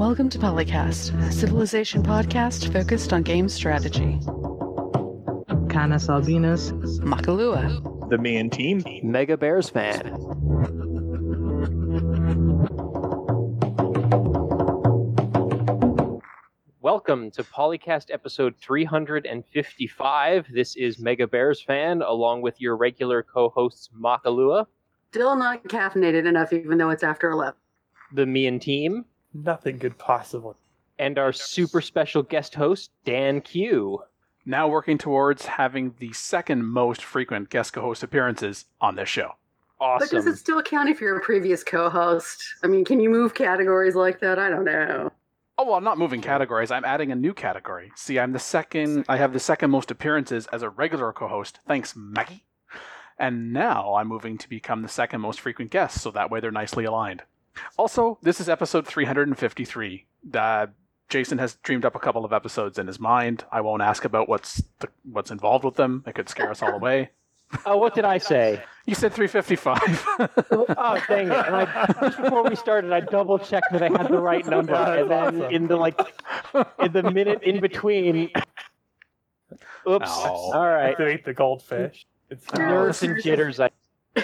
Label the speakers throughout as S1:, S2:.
S1: Welcome to Polycast, a civilization podcast focused on game strategy.
S2: Canis Albinus.
S1: Makalua.
S3: The man team.
S4: Mega Bears fan. Welcome to Polycast episode 355. This is Mega Bears fan, along with your regular co-hosts Makalua,
S5: Still not caffeinated enough, even though it's after 11.
S4: the me and team,
S3: Nothing could possibly.
S4: and our super special guest host Dan Q.
S6: now working towards having the second most frequent guest co-host appearances on this show. Awesome.
S5: But does it still count if you're a previous co host? I mean, can you move categories like that? I don't know.
S6: Oh well, I'm not moving categories. I'm adding a new category. See, I'm the second. I have the second most appearances as a regular co-host. Thanks, Maggie. And now I'm moving to become the second most frequent guest, so that way they're nicely aligned. Also, this is episode 353. Uh, Jason has dreamed up a couple of episodes in his mind. I won't ask about what's the, what's involved with them. It could scare us all away.
S4: Oh, what did I say?
S6: You said 355.
S4: Oh, dang it! And I, just before we started, I double checked that I had the right number, and then
S3: awesome.
S4: in the like, in the minute in between, oops! All right,
S3: Activate the goldfish. It's
S4: nerves and jitters. I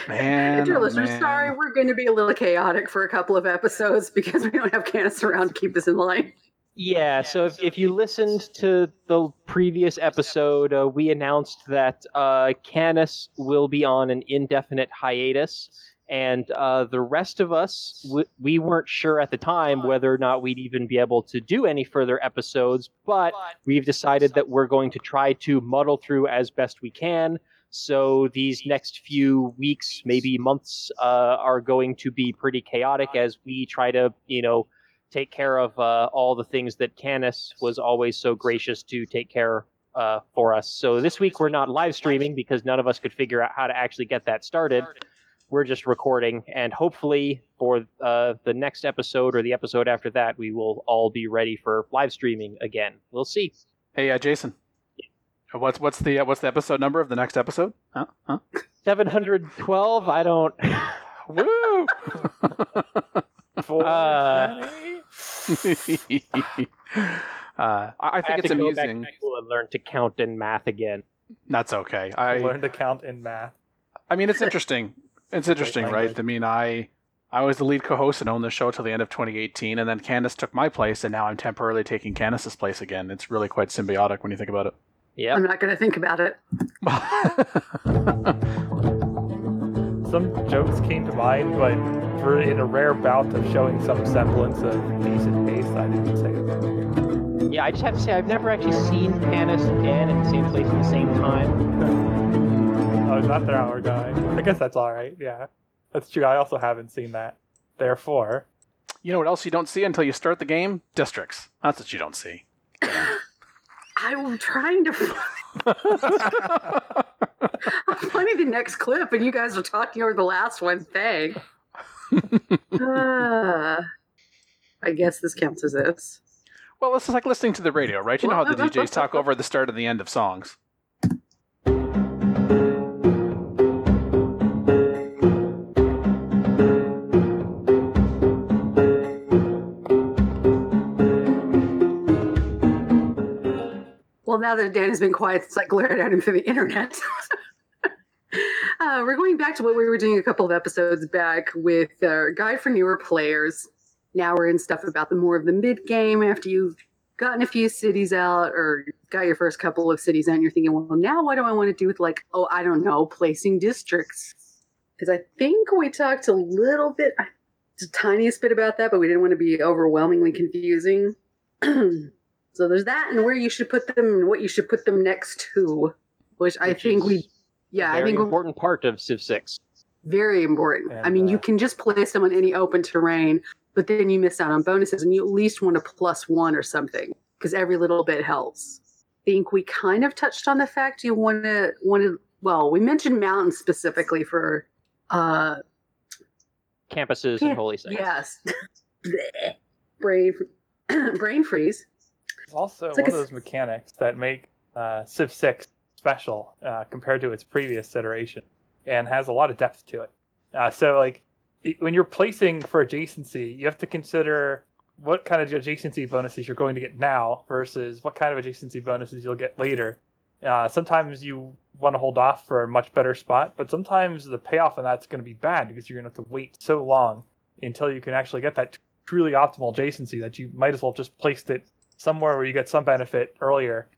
S6: man,
S5: Dear
S6: oh,
S5: listeners,
S6: man.
S5: sorry, we're going to be a little chaotic for a couple of episodes because we don't have Canis around to keep us in line.
S4: Yeah, so if, if you listened to the previous episode, uh, we announced that uh, Canis will be on an indefinite hiatus, and uh, the rest of us, w- we weren't sure at the time whether or not we'd even be able to do any further episodes, but we've decided that we're going to try to muddle through as best we can. So these next few weeks, maybe months, uh, are going to be pretty chaotic as we try to, you know, take care of uh, all the things that Canis was always so gracious to take care uh, for us. So this week we're not live streaming because none of us could figure out how to actually get that started. We're just recording, and hopefully for uh, the next episode or the episode after that, we will all be ready for live streaming again. We'll see.
S6: Hey, uh, Jason. What's what's the uh, what's the episode number of the next episode? Huh? Huh?
S4: 712. I don't.
S6: Woo!
S4: Uh,
S6: uh, I I
S4: I
S6: think
S4: have
S6: it's
S4: to go back
S6: amusing.
S4: to school and learn to count in math again.
S6: That's okay. I
S3: learned to count in math.
S6: I mean, it's interesting. It's interesting, right? I mean, I I was the lead co-host and owned the show till the end of 2018, and then Canis took my place, and now I'm temporarily taking Canis's place again. It's really quite symbiotic when you think about it.
S4: Yep.
S5: I'm not going to think about it.
S3: Some jokes came to mind, but for in a rare bout of showing some semblance of decent taste, I didn't say it.
S4: Yeah, I just have to say I've never actually seen Canis and Dan in the same place at the same time.
S3: Oh, not the hour guy. I guess that's all right. Yeah, that's true. I also haven't seen that. Therefore,
S6: you know what else you don't see until you start the game? Districts. That's what you don't see.
S5: I'm trying to. I'm finding the next clip, and you guys are talking over the last one. Thing. Uh, I guess this counts as this.
S6: Well, this is like listening to the radio, right? You know how the DJs talk over the start and the end of songs.
S5: Now that Dan has been quiet, it's like glared at him through the internet. uh, we're going back to what we were doing a couple of episodes back with uh, Guide for Newer Players. Now we're in stuff about the more of the mid game after you've gotten a few cities out or got your first couple of cities out, and you're thinking, well, now what do I want to do with, like, oh, I don't know, placing districts? Because I think we talked a little bit, the tiniest bit about that, but we didn't want to be overwhelmingly confusing. So there's that, and where you should put them, and what you should put them next to, which I think we, yeah, I think
S4: important part of Civ Six.
S5: very important. I
S3: And,
S5: mean, you
S3: uh,
S5: can just place them on any open terrain, but then you miss out on bonuses, and you at least want a plus one or something because every little bit helps. I think we kind of touched on the fact you want to want to. Well, we mentioned mountains specifically for, uh,
S4: Campuses
S5: Yeah,
S4: and holy sites.
S5: yes, brain brain freeze.
S3: Also
S5: like
S3: one
S5: a
S3: of those mechanics that make uh, Civ 6 special uh, compared to its previous iteration and has a lot of depth to it. Uh, so, like, when you're placing for adjacency, you have to consider what kind of adjacency bonuses you're going to get now versus what kind of adjacency bonuses you'll get later. Uh, sometimes you want to hold off for a much better spot, but sometimes the payoff on that's going to be bad because you're going to have to wait so long until you can actually get that truly optimal adjacency that you might as well just placed it somewhere where you get some benefit earlier.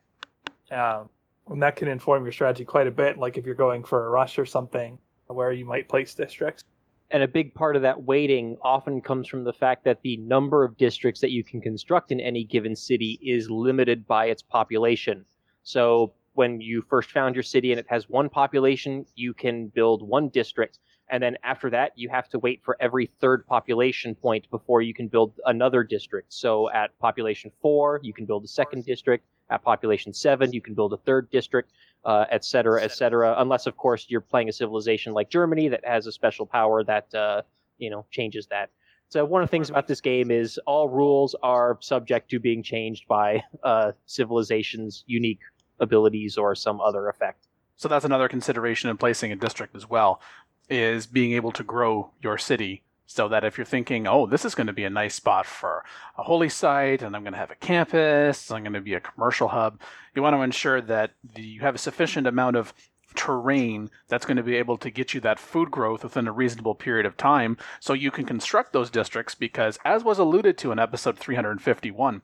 S3: Um, and that can inform your strategy quite a bit, like if you're going for a rush or something, where you might place districts.
S4: And a big part of that waiting often comes from the fact that the number of districts that you can construct in any given city is limited by its population. So when you first found your city and it has one population, you can build one district. And then after that, you have to wait for every third population point before you can build another district. So at population four, you can build a second district. At population seven, you can build a third district, uh, et cetera, et cetera. Unless, of course, you're playing a civilization like Germany that has a special power that, uh, you know, changes that. So one of the things about this game is all rules are subject to being changed by uh, civilization's unique abilities or some other effect.
S6: So that's another consideration in placing a district as well, is being able to grow your city so that if you're thinking, oh, this is going to be a nice spot for a holy site, and I'm going to have a campus, I'm going to be a commercial hub, you want to ensure that you have a sufficient amount of terrain that's going to be able to get you that food growth within a reasonable period of time so you can construct those districts because as was alluded to in episode 351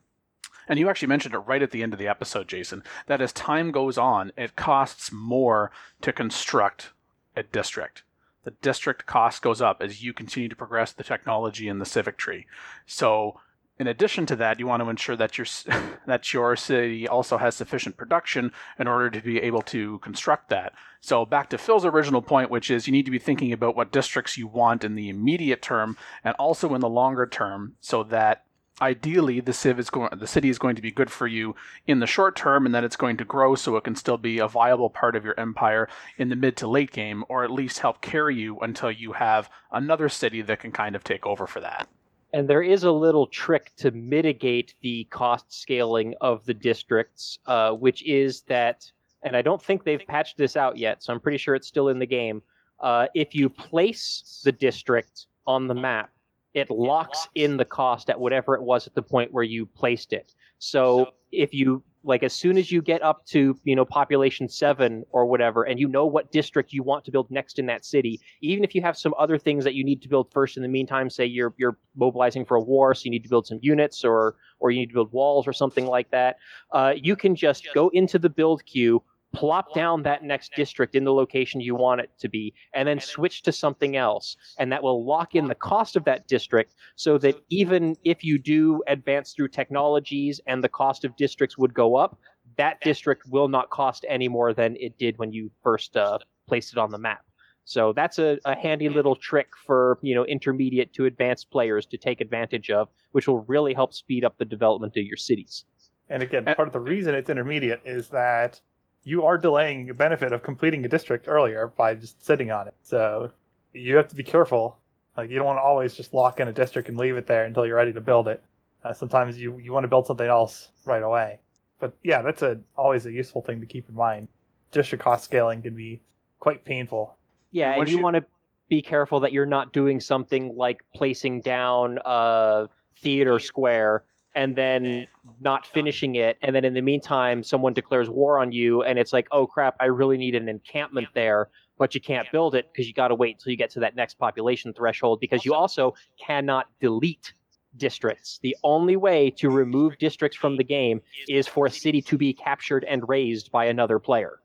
S6: and you actually mentioned it right at the end of the episode jason that as time goes on it costs more to construct a district the district cost goes up as you continue to progress the technology in the civic tree. So, in addition to that, you want to ensure that your that your city also has sufficient production in order to be able to construct that. So back to Phil's original point, which is you need to be thinking about what districts you want in the immediate term and also in the longer term, so that ideally the is going the city is going to be good for you in the short term and then it's going to grow so it can still be a viable part of your empire in the mid to late game or at least help carry you until you have another city that can kind of take over for that.
S4: And there is a little trick to mitigate the cost scaling of the districts uh, which is that and i don't think they've patched this out yet so i'm pretty sure it's still in the game uh, if you place the district on the map it locks in the cost at whatever it was at the point where you placed it. So if you like as soon as you get up to you know population seven or whatever and you know what district you want to build next in that city even if you have some other things that you need to build first in the meantime say you're you're mobilizing for a war so you need to build some units or or you need to build walls or something like that uh, you can just go into the build queue plop down that next district in the location you want it to be, and then switch to something else. And that will lock in the cost of that district so that even if you do advance through technologies and the cost of districts would go up, that district will not cost any more than it did when you first uh, placed it on the map. So that's a, a handy little trick for you know intermediate to advanced players to take advantage of, which will really help speed up the development of your cities.
S3: And again, part of the reason it's intermediate is that you are delaying the benefit of completing a district earlier by just sitting on it. So you have to be careful. Like you don't want to always just lock in a district and leave it there until you're ready to build it. Uh, sometimes you you want to build something else right away. But yeah, that's a always a useful thing to keep in mind. District cost scaling can be quite painful.
S4: Yeah, and you, you want to be careful that you're not doing something like placing down a theater square and then not finishing it. And then in the meantime someone declares war on you and it's like oh crap i really need an encampment there but you can't build it because you got to wait until you get to that next population threshold because you also cannot delete districts. The only way to remove districts from the game is for a city to be captured and razed by another player.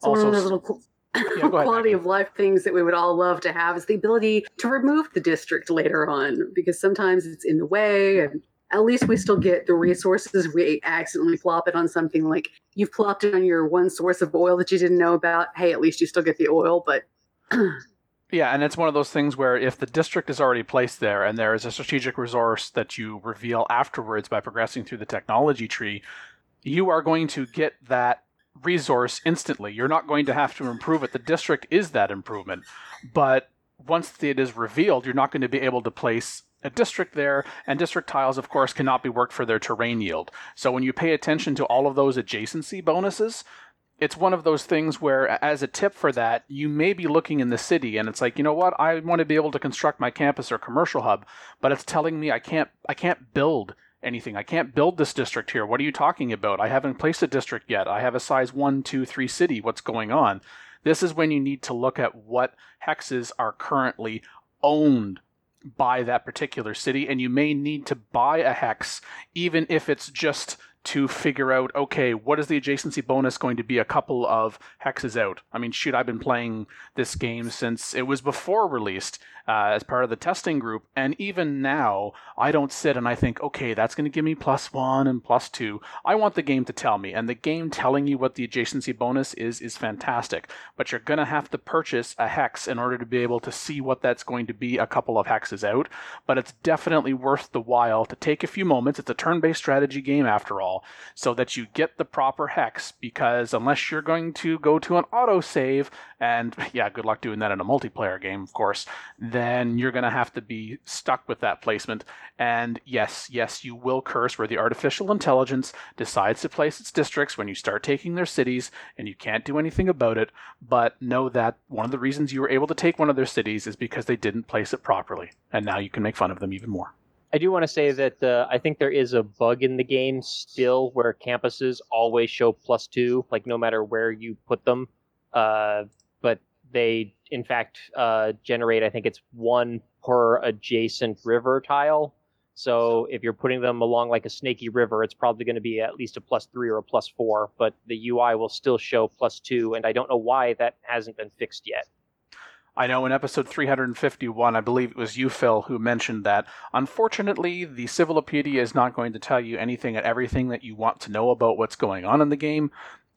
S5: So also, one of the little yeah, quality ahead, of life things that we would all love to have is the ability to remove the district later on because sometimes it's in the way and at least we still get the resources. We accidentally plop it on something like you've plopped it on your one source of oil that you didn't know about. Hey, at least you still get the oil, but.
S6: yeah, and it's one of those things where if the district is already placed there and there is a strategic resource that you reveal afterwards by progressing through the technology tree, you are going to get that resource instantly. You're not going to have to improve it. The district is that improvement. But once it is revealed, you're not going to be able to place a district there, and district tiles, of course, cannot be worked for their terrain yield. So when you pay attention to all of those adjacency bonuses, it's one of those things where, as a tip for that, you may be looking in the city and it's like, you know what, I want to be able to construct my campus or commercial hub, but it's telling me I can't, I can't build anything. I can't build this district here. What are you talking about? I haven't placed a district yet. I have a size one, two, three city. What's going on? This is when you need to look at what hexes are currently owned by that particular city, and you may need to buy a hex, even if it's just to figure out okay what is the adjacency bonus going to be a couple of hexes out? I mean shoot i've been playing this game since it was before released uh, as part of the testing group. And even now i don't sit and i think okay that's going to give me plus one and plus two. I want the game to tell me and the game telling you what the adjacency bonus is is fantastic. But you're going to have to purchase a hex in order to be able to see what that's going to be a couple of hexes out. But it's definitely worth the while to take a few moments. It's a turn-based strategy game after all so that you get the proper hex because unless you're going to go to an autosave and yeah good luck doing that in a multiplayer game of course then you're going to have to be stuck with that placement. And yes yes you will curse where the artificial intelligence decides to place its districts when you start taking their cities and you can't do anything about it. But know that one of the reasons you were able to take one of their cities is because they didn't place it properly. And now you can make fun of them even more.
S4: I do want to say that uh, I think there is a bug in the game still where campuses always show plus two, like no matter where you put them. Uh, they, in fact, uh, generate, I think it's one per adjacent river tile. So if you're putting them along like a snaky river, it's probably going to be at least a plus three or a plus four, but the UI will still show plus two. And I don't know why that hasn't been fixed yet.
S6: I know in episode 351, I believe it was you, Phil, who mentioned that unfortunately, the Civilopedia is not going to tell you anything and everything that you want to know about what's going on in the game.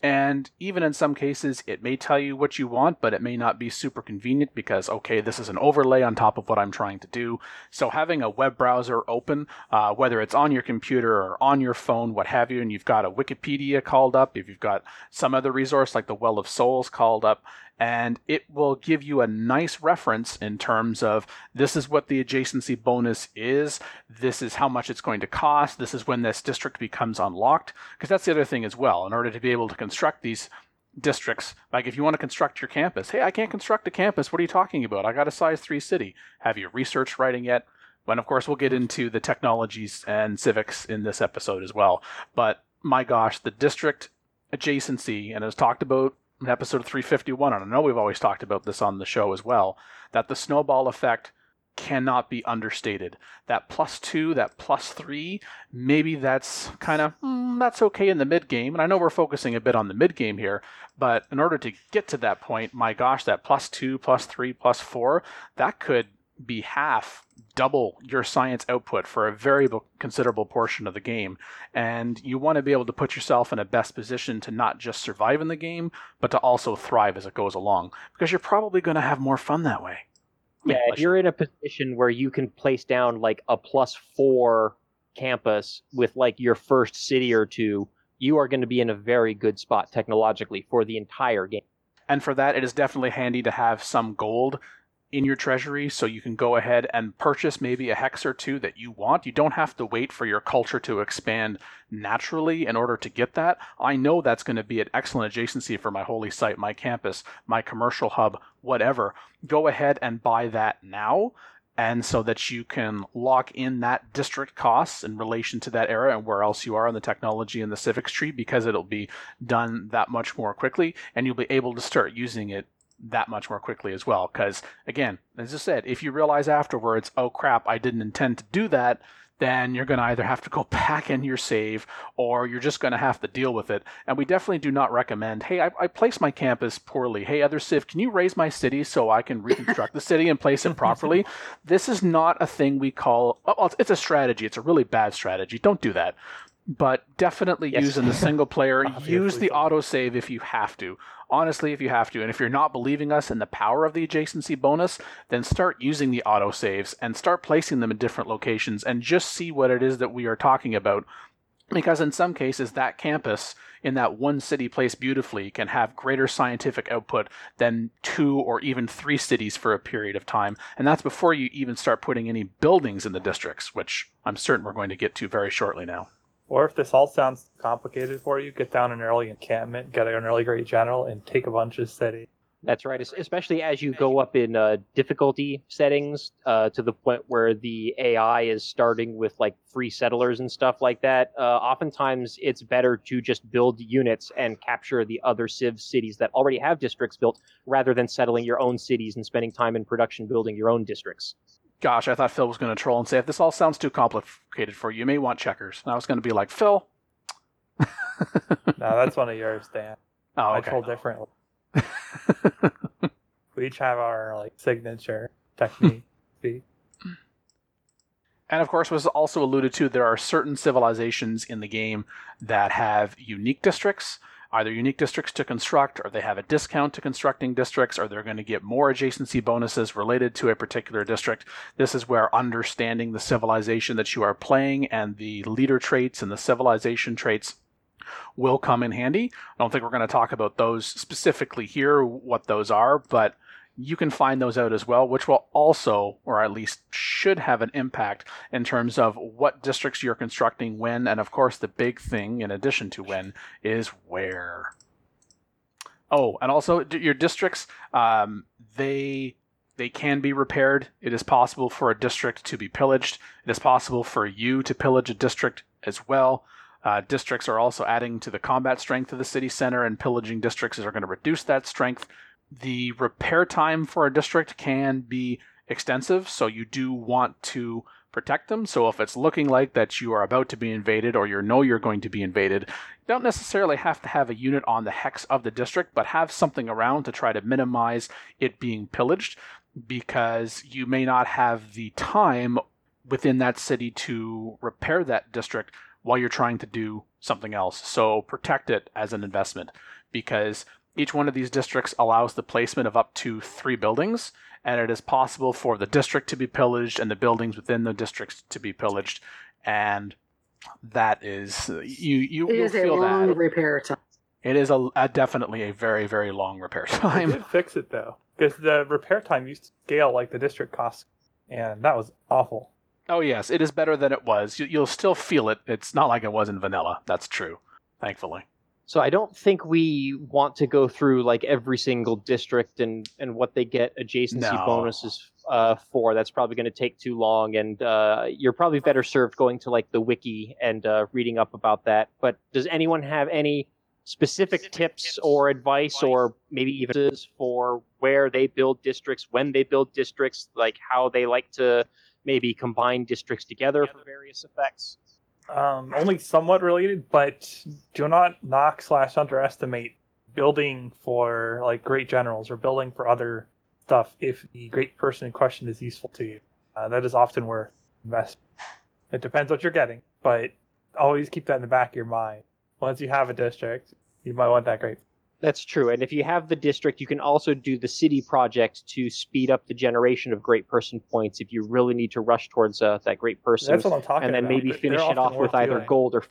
S6: And even in some cases, it may tell you what you want, but it may not be super convenient because, okay, this is an overlay on top of what I'm trying to do. So having a web browser open, uh, whether it's on your computer or on your phone, what have you, and you've got a Wikipedia called up, if you've got some other resource like the Well of Souls called up, and it will give you a nice reference in terms of this is what the adjacency bonus is, this is how much it's going to cost, this is when this district becomes unlocked. Because that's the other thing as well. In order to be able to construct these districts, like if you want to construct your campus, hey, I can't construct a campus, what are you talking about? I got a size 3 city. Have you researched writing yet? And of course, we'll get into the technologies and civics in this episode as well. But my gosh, the district adjacency, and as talked about in episode 351, and I know we've always talked about this on the show as well, that the snowball effect cannot be understated. That plus two, that plus three, maybe that's kind of mm, that's okay in the mid game. And I know we're focusing a bit on the mid game here, but in order to get to that point, my gosh, that plus two, plus three, plus four, that could be half, double your science output for a very considerable portion of the game. And you want to be able to put yourself in a best position to not just survive in the game, but to also thrive as it goes along, because you're probably going to have more fun that way.
S4: Yeah, if you're in a position where you can place down like a plus four campus with like your first city or two, you are going to be in a very good spot technologically for the entire game.
S6: And for that, it is definitely handy to have some gold in your treasury so you can go ahead and purchase maybe a hex or two that you want. You don't have to wait for your culture to expand naturally in order to get that. I know that's going to be an excellent adjacency for my holy site, my campus, my commercial hub, whatever. Go ahead and buy that now. And so that you can lock in that district costs in relation to that era and where else you are in the technology and the civics tree because it'll be done that much more quickly and you'll be able to start using it that much more quickly as well. Because again, as I said, if you realize afterwards, oh crap, I didn't intend to do that, then you're going to either have to go back in your save or you're just going to have to deal with it. And we definitely do not recommend, hey, I, I placed my campus poorly. Hey, other Civ, can you raze my city so I can reconstruct the city and place it properly? This is not a thing we call, well, it's a strategy. It's a really bad strategy. Don't do that but definitely yes. use in the single player. use the autosave if you have to. Honestly, if you have to. And if you're not believing us in the power of the adjacency bonus, then start using the autosaves and start placing them in different locations and just see what it is that we are talking about. Because in some cases, that campus in that one city placed beautifully can have greater scientific output than two or even three cities for a period of time. And that's before you even start putting any buildings in the districts, which I'm certain we're going to get to very shortly now.
S3: Or if this all sounds complicated for you, get down an early encampment, get an early great general, and take a bunch of cities.
S4: That's right, especially as you go up in uh, difficulty settings uh, to the point where the AI is starting with like free settlers and stuff like that. Uh, oftentimes, it's better to just build units and capture the other Civ cities that already have districts built rather than settling your own cities and spending time in production building your own districts.
S6: Gosh, I thought Phil was going to troll and say, if this all sounds too complicated for you, you may want checkers. And I was going to be like, Phil.
S3: No, that's one of yours, Dan.
S6: Oh,
S3: I
S6: okay.
S3: troll differently. We each have our like signature technique. See?
S6: And of course, was also alluded to, there are certain civilizations in the game that have unique districts, either unique districts to construct, or they have a discount to constructing districts, or they're going to get more adjacency bonuses related to a particular district. This is where understanding the civilization that you are playing and the leader traits and the civilization traits will come in handy. I don't think we're going to talk about those specifically here, what those are, but you can find those out as well, which will also, or at least should have an impact in terms of what districts you're constructing when, and of course, the big thing in addition to when is where. Oh, and also your districts, um, they they can be repaired. It is possible for a district to be pillaged. It is possible for you to pillage a district as well. Uh, districts are also adding to the combat strength of the city center, and pillaging districts are going to reduce that strength the repair time for a district can be extensive, so you do want to protect them. So if it's looking like that you are about to be invaded or you know you're going to be invaded, you don't necessarily have to have a unit on the hex of the district, but have something around to try to minimize it being pillaged because you may not have the time within that city to repair that district while you're trying to do something else. So protect it as an investment because each one of these districts allows the placement of up to three buildings, and it is possible for the district to be pillaged and the buildings within the districts to be pillaged. And that is you you
S5: It
S6: you'll
S5: is a
S6: feel
S5: long
S6: that
S5: repair time.
S6: it is a, a definitely a very very long repair
S3: I
S6: time.
S3: did fix it though, because the repair time used to scale like the district costs, and that was awful.
S6: Oh yes, it is better than it was. You, you'll still feel it. It's not like it was in vanilla. That's true. Thankfully.
S4: So I don't think we want to go through like every single district and and what they get adjacency
S6: No.
S4: bonuses uh, for. That's probably going to take too long, and uh, you're probably better served going to like the wiki and uh, reading up about that. But does anyone have any specific tips or advice, or maybe even for where they build districts, when they build districts, like how they like to maybe combine districts together for various effects?
S3: Um, only somewhat related, but do not knock slash underestimate building for like great generals or building for other stuff if the great person in question is useful to you. Uh, that is often worth investment. It depends what you're getting, but always keep that in the back of your mind. Once you have a district, you might want that great.
S4: That's true. And if you have the district, you can also do the city project to speed up the generation of great person points if you really need to rush towards uh, that great person.
S3: That's what I'm talking about.
S4: and then
S3: about.
S4: maybe
S3: They're
S4: finish it off with
S3: worth
S4: either
S3: doing.
S4: gold or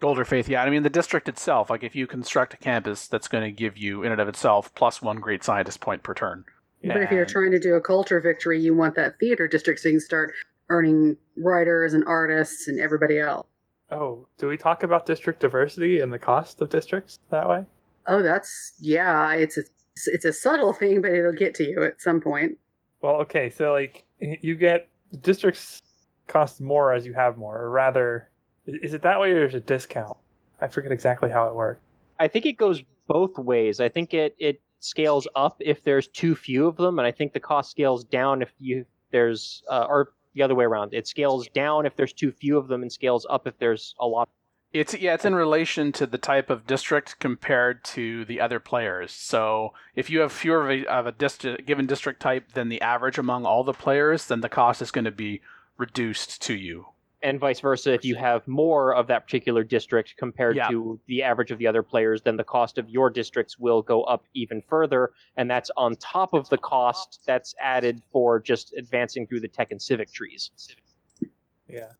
S6: Golder Faith, yeah. I mean, the district itself, like if you construct a campus, that's going to give you, in and of itself, plus one great scientist point per turn.
S5: But if you're trying to do a culture victory, you want that theater district so you can start earning writers and artists and everybody else.
S3: Oh, do we talk about district diversity and the cost of districts that way?
S5: Oh, that's yeah. It's a it's a subtle thing, but it'll get to you at some point.
S3: Well, okay, so like you get districts cost more as you have more, or rather, is it that way or is it discount? I forget exactly how it works.
S4: I think it goes both ways. I think it it scales up if there's too few of them, and I think the cost scales down if you there's uh, or the other way around. It scales down if there's too few of them, and scales up if there's a lot.
S6: It's yeah, it's in relation to the type of district compared to the other players. So if you have fewer of a, of a dist- given district type than the average among all the players, then the cost is going to be reduced to you.
S4: And vice versa, if you have more of that particular district compared
S6: Yeah.
S4: to the average of the other players, then the cost of your districts will go up even further, and that's on top of the cost that's added for just advancing through the tech and civic trees.
S3: Yeah.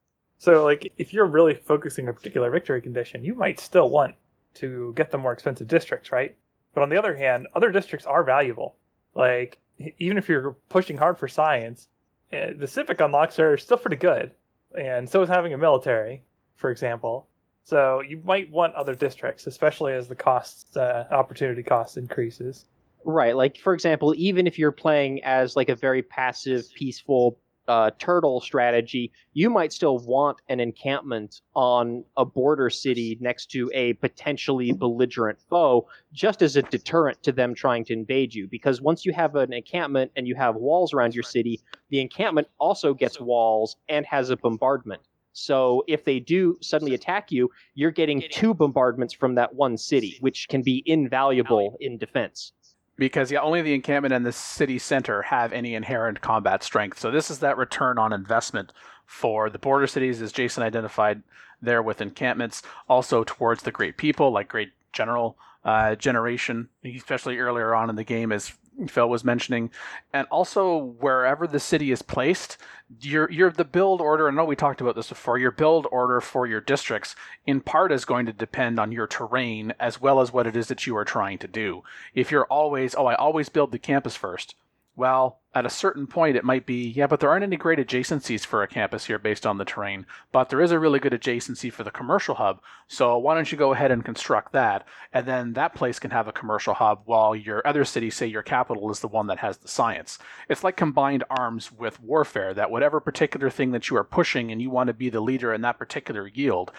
S3: So, like, if you're really focusing on a particular victory condition, you might still want to get the more expensive districts, right? But on the other hand, other districts are valuable. Like, even if you're pushing hard for science, eh, the civic unlocks are still pretty good. And so is having a military, for example. So you might want other districts, especially as the cost uh, opportunity cost increases.
S4: Right. Like for example, even if you're playing as like a very passive, peaceful uh, turtle strategy, you might still want an encampment on a border city next to a potentially belligerent foe, just as a deterrent to them trying to invade you. Because once you have an encampment and you have walls around your city, the encampment also gets walls and has a bombardment. So if they do suddenly attack you, you're getting two bombardments from that one city, which can be invaluable in defense
S6: because yeah, only the encampment and the city center have any inherent combat strength. So this is that return on investment for the border cities, as Jason identified there with encampments, also towards the great people like great general uh, generation, especially earlier on in the game, as Phil was mentioning, and also wherever the city is placed, your your the build order. I know we talked about this before. Your build order for your districts, in part, is going to depend on your terrain as well as what it is that you are trying to do. If you're always, oh, I always build the campus first. Well, at a certain point, it might be, yeah, but there aren't any great adjacencies for a campus here based on the terrain. But there is a really good adjacency for the commercial hub. So why don't you go ahead and construct that? And then that place can have a commercial hub while your other city, say your capital, is the one that has the science. It's like combined arms with warfare, that whatever particular thing that you are pushing and you want to be the leader in that particular yield,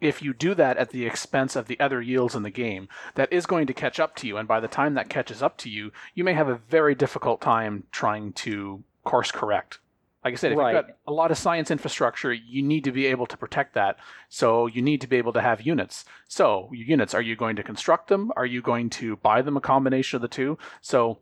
S6: if you do that at the expense of the other yields in the game, that is going to catch up to you. And by the time that catches up to you, you may have a very difficult time trying to course correct. Like I said, if
S4: Right.
S6: you've got a lot of science infrastructure, you need to be able to protect that. So you need to be able to have units. So your units, are you going to construct them? Are you going to buy them a combination of the two? So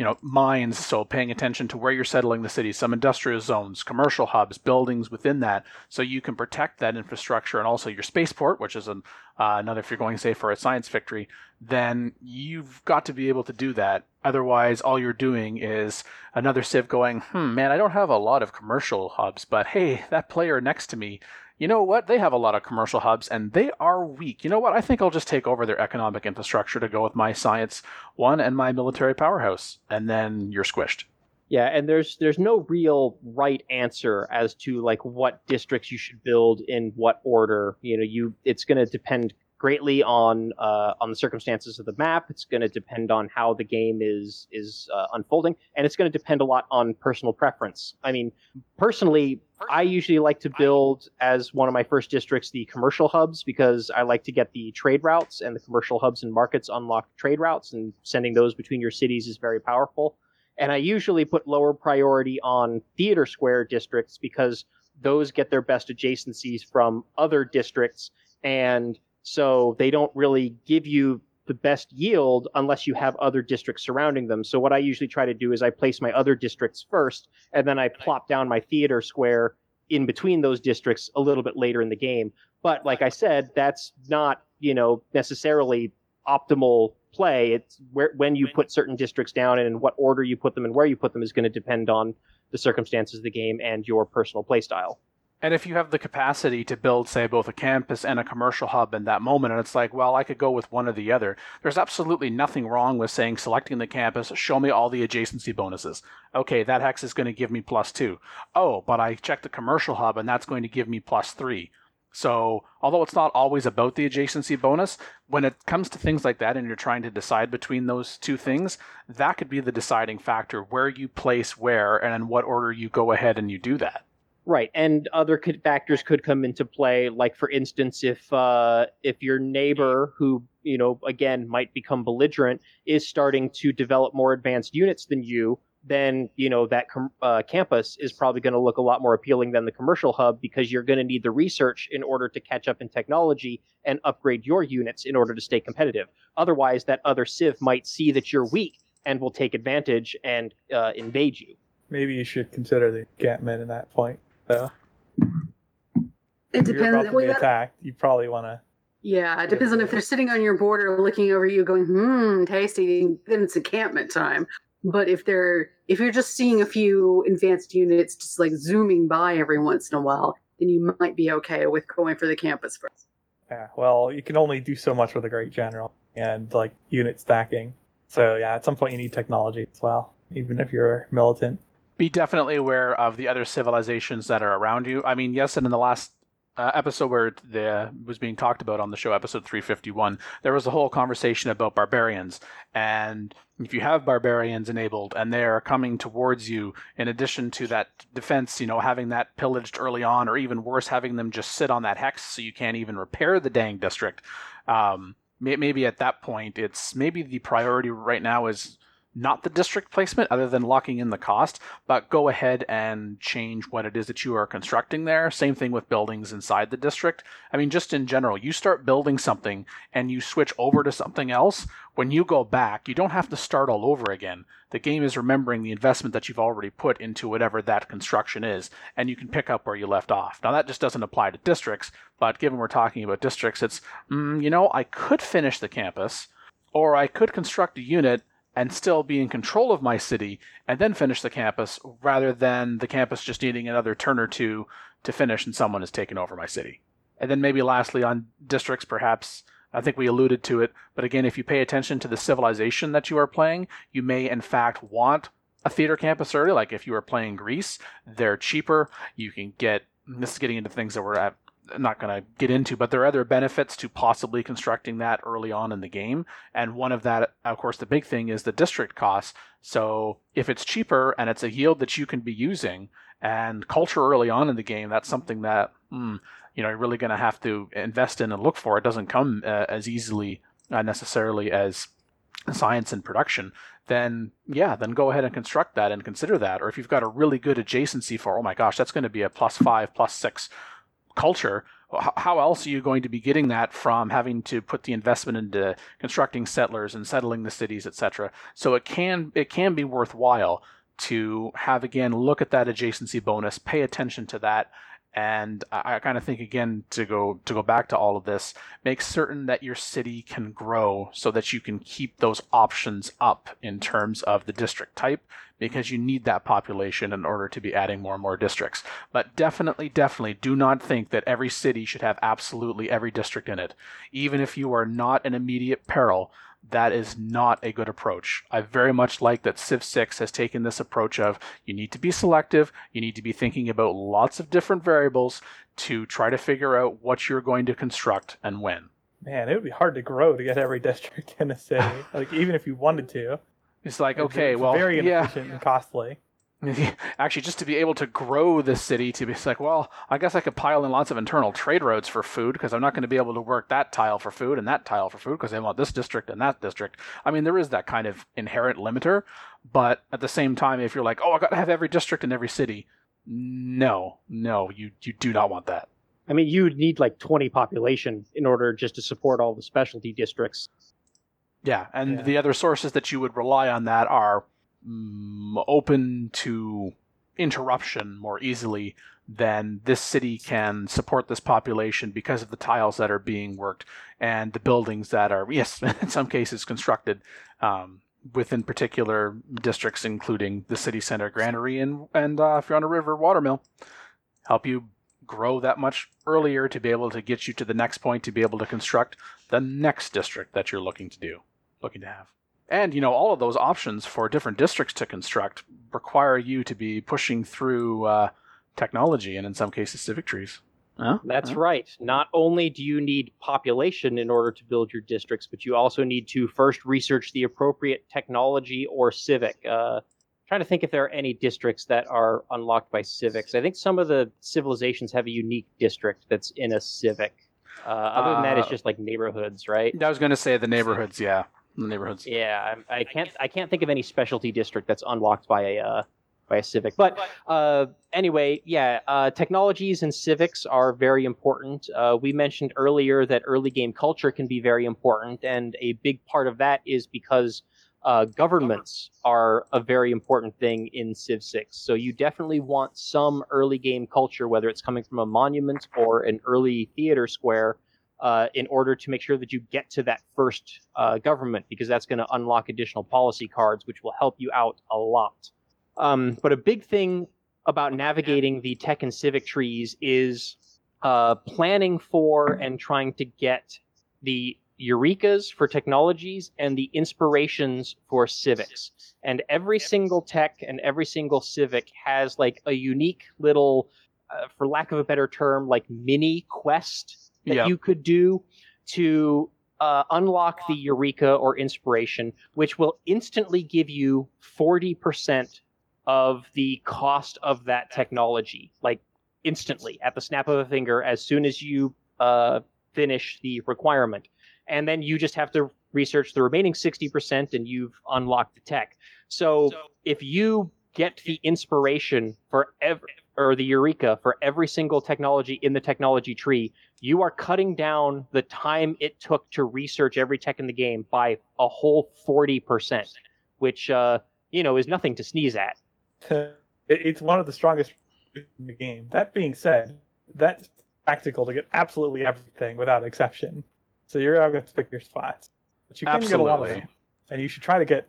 S6: you know, mines, so paying attention to where you're settling the city, some industrial zones, commercial hubs, buildings within that, so you can protect that infrastructure and also your spaceport, which is an, uh, another, if you're going, say, for a science victory, then you've got to be able to do that. Otherwise, all you're doing is another Civ going, hmm, man, I don't have a lot of commercial hubs, but hey, that player next to me, you know what? They have a lot of commercial hubs and they are weak. You know what? I think I'll just take over their economic infrastructure to go with my science one and my military powerhouse. And then you're squished.
S4: Yeah, and there's there's no real right answer as to like what districts you should build in what order. You know, you it's going to depend greatly on uh, on the circumstances of the map. It's going to depend on how the game is is uh, unfolding, and it's going to depend a lot on personal preference. I mean, personally, I usually like to build as one of my first districts the commercial hubs because I like to get the trade routes and the commercial hubs and markets unlock trade routes, and sending those between your cities is very powerful. And I usually put lower priority on theater square districts because those get their best adjacencies from other districts, and so they don't really give you the best yield unless you have other districts surrounding them. So what I usually try to do is I place my other districts first, and then I plop down my theater square in between those districts a little bit later in the game. But like I said, that's not you know necessarily optimal play. It's where when you put certain districts down and in what order you put them and where you put them is going to depend on the circumstances of the game and your personal play style.
S6: And if you have the capacity to build, say, both a campus and a commercial hub in that moment, and it's like, well, I could go with one or the other, there's absolutely nothing wrong with saying, selecting the campus, show me all the adjacency bonuses. Okay, that hex is going to give me plus two. Oh, but I checked the commercial hub, and that's going to give me plus three. So, although it's not always about the adjacency bonus, when it comes to things like that and you're trying to decide between those two things, that could be the deciding factor where you place where and in what order you go ahead and you do that.
S4: Right, and other could, factors could come into play. Like, for instance, if uh, if your neighbor, who you know again might become belligerent, is starting to develop more advanced units than you, then you know that com- uh, campus is probably going to look a lot more appealing than the commercial hub because you're going to need the research in order to catch up in technology and upgrade your units in order to stay competitive. Otherwise, that other civ might see that you're weak and will take advantage and uh, invade you.
S3: Maybe you should consider the encampment in that point. Though.
S5: It
S3: if you're about
S5: depends.
S3: to be attacked, you probably want to.
S5: yeah, it depends on if they're sitting on your border looking over you going, hmm, tasty, then it's encampment time. But if they're if you're just seeing a few advanced units just like zooming by every once in a while, then you might be okay with going for the campus first.
S3: Yeah, well, you can only do so much with a great general and like unit stacking. So yeah, at some point you need technology as well, even if you're militant.
S6: Be definitely aware of the other civilizations that are around you. I mean, yes, and in the last uh, episode where the, was being talked about on the show, episode 351, there was a whole conversation about barbarians. And if you have barbarians enabled and they're coming towards you, in addition to that defense, you know, having that pillaged early on, or even worse, having them just sit on that hex so you can't even repair the dang district. Um, maybe at that point, it's maybe the priority right now is not the district placement other than locking in the cost, but go ahead and change what it is that you are constructing there. Same thing with buildings inside the district. I mean, just in general, you start building something and you switch over to something else. When you go back, you don't have to start all over again. The game is remembering the investment that you've already put into whatever that construction is, and you can pick up where you left off. Now, that just doesn't apply to districts, but given we're talking about districts, it's, mm, you know, I could finish the campus, or I could construct a unit and still be in control of my city and then finish the campus rather than the campus just needing another turn or two to finish and someone has taken over my city. And then maybe lastly on districts, perhaps I think we alluded to it, but again, if you pay attention to the civilization that you are playing, you may in fact want a theater campus early. Like if you are playing Greece, they're cheaper. You can get this is getting into things that we're at not going to get into, but there are other benefits to possibly constructing that early on in the game. And one of that, of course, the big thing is the district costs. So if it's cheaper and it's a yield that you can be using and culture early on in the game, that's something that, mm, you know, you're really going to have to invest in and look for. It doesn't come uh, as easily uh, necessarily as science and production, then yeah, then go ahead and construct that and consider that. Or if you've got a really good adjacency for, oh my gosh, that's going to be a plus five, plus six culture, how else are you going to be getting that from having to put the investment into constructing settlers and settling the cities, etc.? So it can it can be worthwhile to have again look at that adjacency bonus, pay attention to that, and I, I kind of think again to go to go back to all of this, make certain that your city can grow so that you can keep those options up in terms of the district type because you need that population in order to be adding more and more districts. But definitely, definitely do not think that every city should have absolutely every district in it. Even if you are not in immediate peril, that is not a good approach. I very much like that Civ 6 has taken this approach of you need to be selective, you need to be thinking about lots of different variables to try to figure out what you're going to construct and when.
S3: Man, it would be hard to grow to get every district in a city. like even if you wanted to.
S6: It's like, okay, well,
S3: very
S6: yeah.
S3: inefficient and costly.
S6: Actually, just to be able to grow the city, to be like, well, I guess I could pile in lots of internal trade roads for food because I'm not going to be able to work that tile for food and that tile for food because they want this district and that district. I mean, there is that kind of inherent limiter, but at the same time, if you're like, oh, I got to have every district in every city, no, no, you you do not want that.
S4: I mean, you'd need like 20 population in order just to support all the specialty districts.
S6: Yeah, and
S3: Yeah.
S6: the other sources that you would rely on that are mm, open to interruption more easily than this city can support this population because of the tiles that are being worked and the buildings that are, yes, in some cases constructed um, within particular districts, including the city center granary and, and uh, if you're on a river, watermill. Help you grow that much earlier to be able to get you to the next point to be able to construct the next district that you're looking to do, looking to have. And you know, all of those options for different districts to construct require you to be pushing through uh, technology and in some cases civic trees. Huh?
S4: That's
S6: Huh?
S4: right. Not only do you need population in order to build your districts, but you also need to first research the appropriate technology or civic. Uh, trying to think if there are any districts that are unlocked by civics. I think some of the civilizations have a unique district that's in a civic. Uh, other than that, it's
S6: Uh,
S4: just like neighborhoods, right?
S6: I was going to say the neighborhoods, yeah, the neighborhoods.
S4: Yeah, I, I can't. I can't think of any specialty district that's unlocked by a uh, by a civic. But uh, anyway, yeah, uh, technologies and civics are very important. Uh, we mentioned earlier that early game culture can be very important, and a big part of that is because uh, governments are a very important thing in Civ 6. So you definitely want some early game culture, whether it's coming from a monument or an early theater square, uh, in order to make sure that you get to that first uh, government, because that's going to unlock additional policy cards, which will help you out a lot. Um, but a big thing about navigating the tech and civic trees is uh, planning for and trying to get the eurekas for technologies and the inspirations for civics. And every single tech and every single civic has like a unique little uh, for lack of a better term, like mini quest that you could do to uh, unlock the Eureka or Inspiration, which will instantly give you 40% of the cost of that technology, like instantly at the snap of a finger as soon as you uh, finish the requirement. And then you just have to research the remaining 60% and you've unlocked the tech. So if you get the inspiration for every or the eureka for every single technology in the technology tree, you are cutting down the time it took to research every tech in the game by a whole 40%, which uh, you know is nothing to sneeze at.
S3: It's one of the strongest in the game. That being said, that's practical to get absolutely everything without exception. So you're going to have to pick your spots, but you can get a lot of
S6: Absolutely.
S3: them, and you should try to get.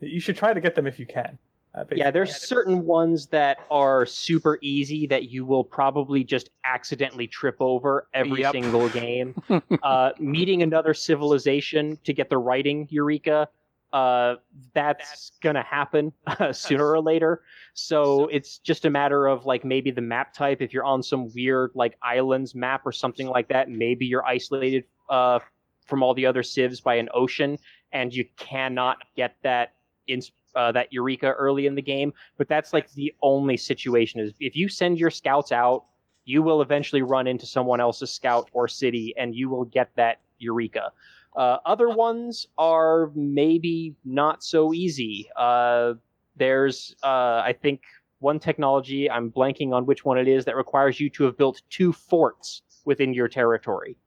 S3: You should try to get them if you can. Uh,
S4: Yeah, there's
S3: basically.
S4: certain ones that are super easy that you will probably just accidentally trip over every
S6: Yep.
S4: single game. uh, meeting another civilization to get the writing eureka, uh, that's gonna happen sooner or later. So it's just a matter of like maybe the map type. If you're on some weird like islands map or something like that, maybe you're isolated uh, from all the other civs by an ocean, and you cannot get that in uh, that eureka early in the game. But that's like the only situation is if you send your scouts out, you will eventually run into someone else's scout or city, and you will get that eureka. Uh, other ones are maybe not so easy. Uh, there's, uh, I think, one technology, I'm blanking on which one it is, that requires you to have built two forts within your territory.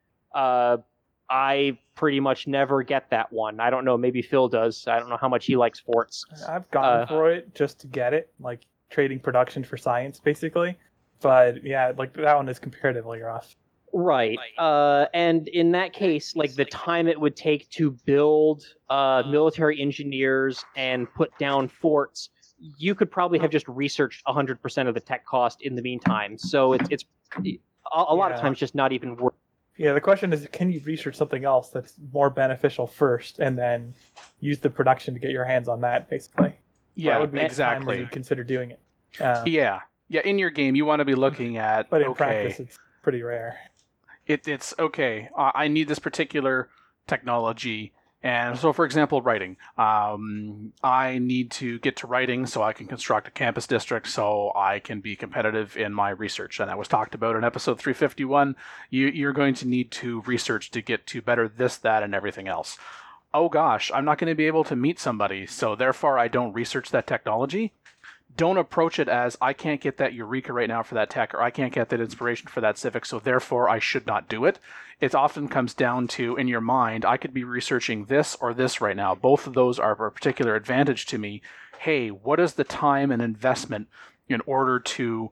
S4: I pretty much never get that one. I don't know. Maybe Phil does. I don't know how much he likes forts.
S3: I've gone
S4: uh,
S3: for it just to get it, like trading production for science, basically. But yeah, like that one is comparatively rough.
S4: Right. Uh, and in that case, like the time it would take to build uh, military engineers and put down forts, you could probably have just researched 100% of the tech cost in the meantime. So it's, it's a, a lot of times just not even worth
S3: Yeah, the question is, can you research something else that's more beneficial first, and then use the production to get your hands on that? Basically,
S6: Yeah,
S3: that would be the time that
S6: exactly.
S3: you'd consider doing it. Um,
S6: Yeah, yeah. In your game, you want to be looking at
S3: but in
S6: okay,
S3: practice, it's pretty rare.
S6: it, it's okay. I need this particular technology, and so, for example, writing. Um, I need to get to writing so I can construct a campus district, so I can be competitive in my research. And that was talked about in episode 351. You, you're going to need to research to get to better this, that, and everything else. Oh gosh, I'm not going to be able to meet somebody, so therefore I don't research that technology don't approach it as I can't get that eureka right now for that tech, or I can't get that inspiration for that civic, so therefore I should not do it. It often comes down to in your mind, I could be researching this or this right now. Both of those are of a particular advantage to me. Hey, what is the time and investment in order to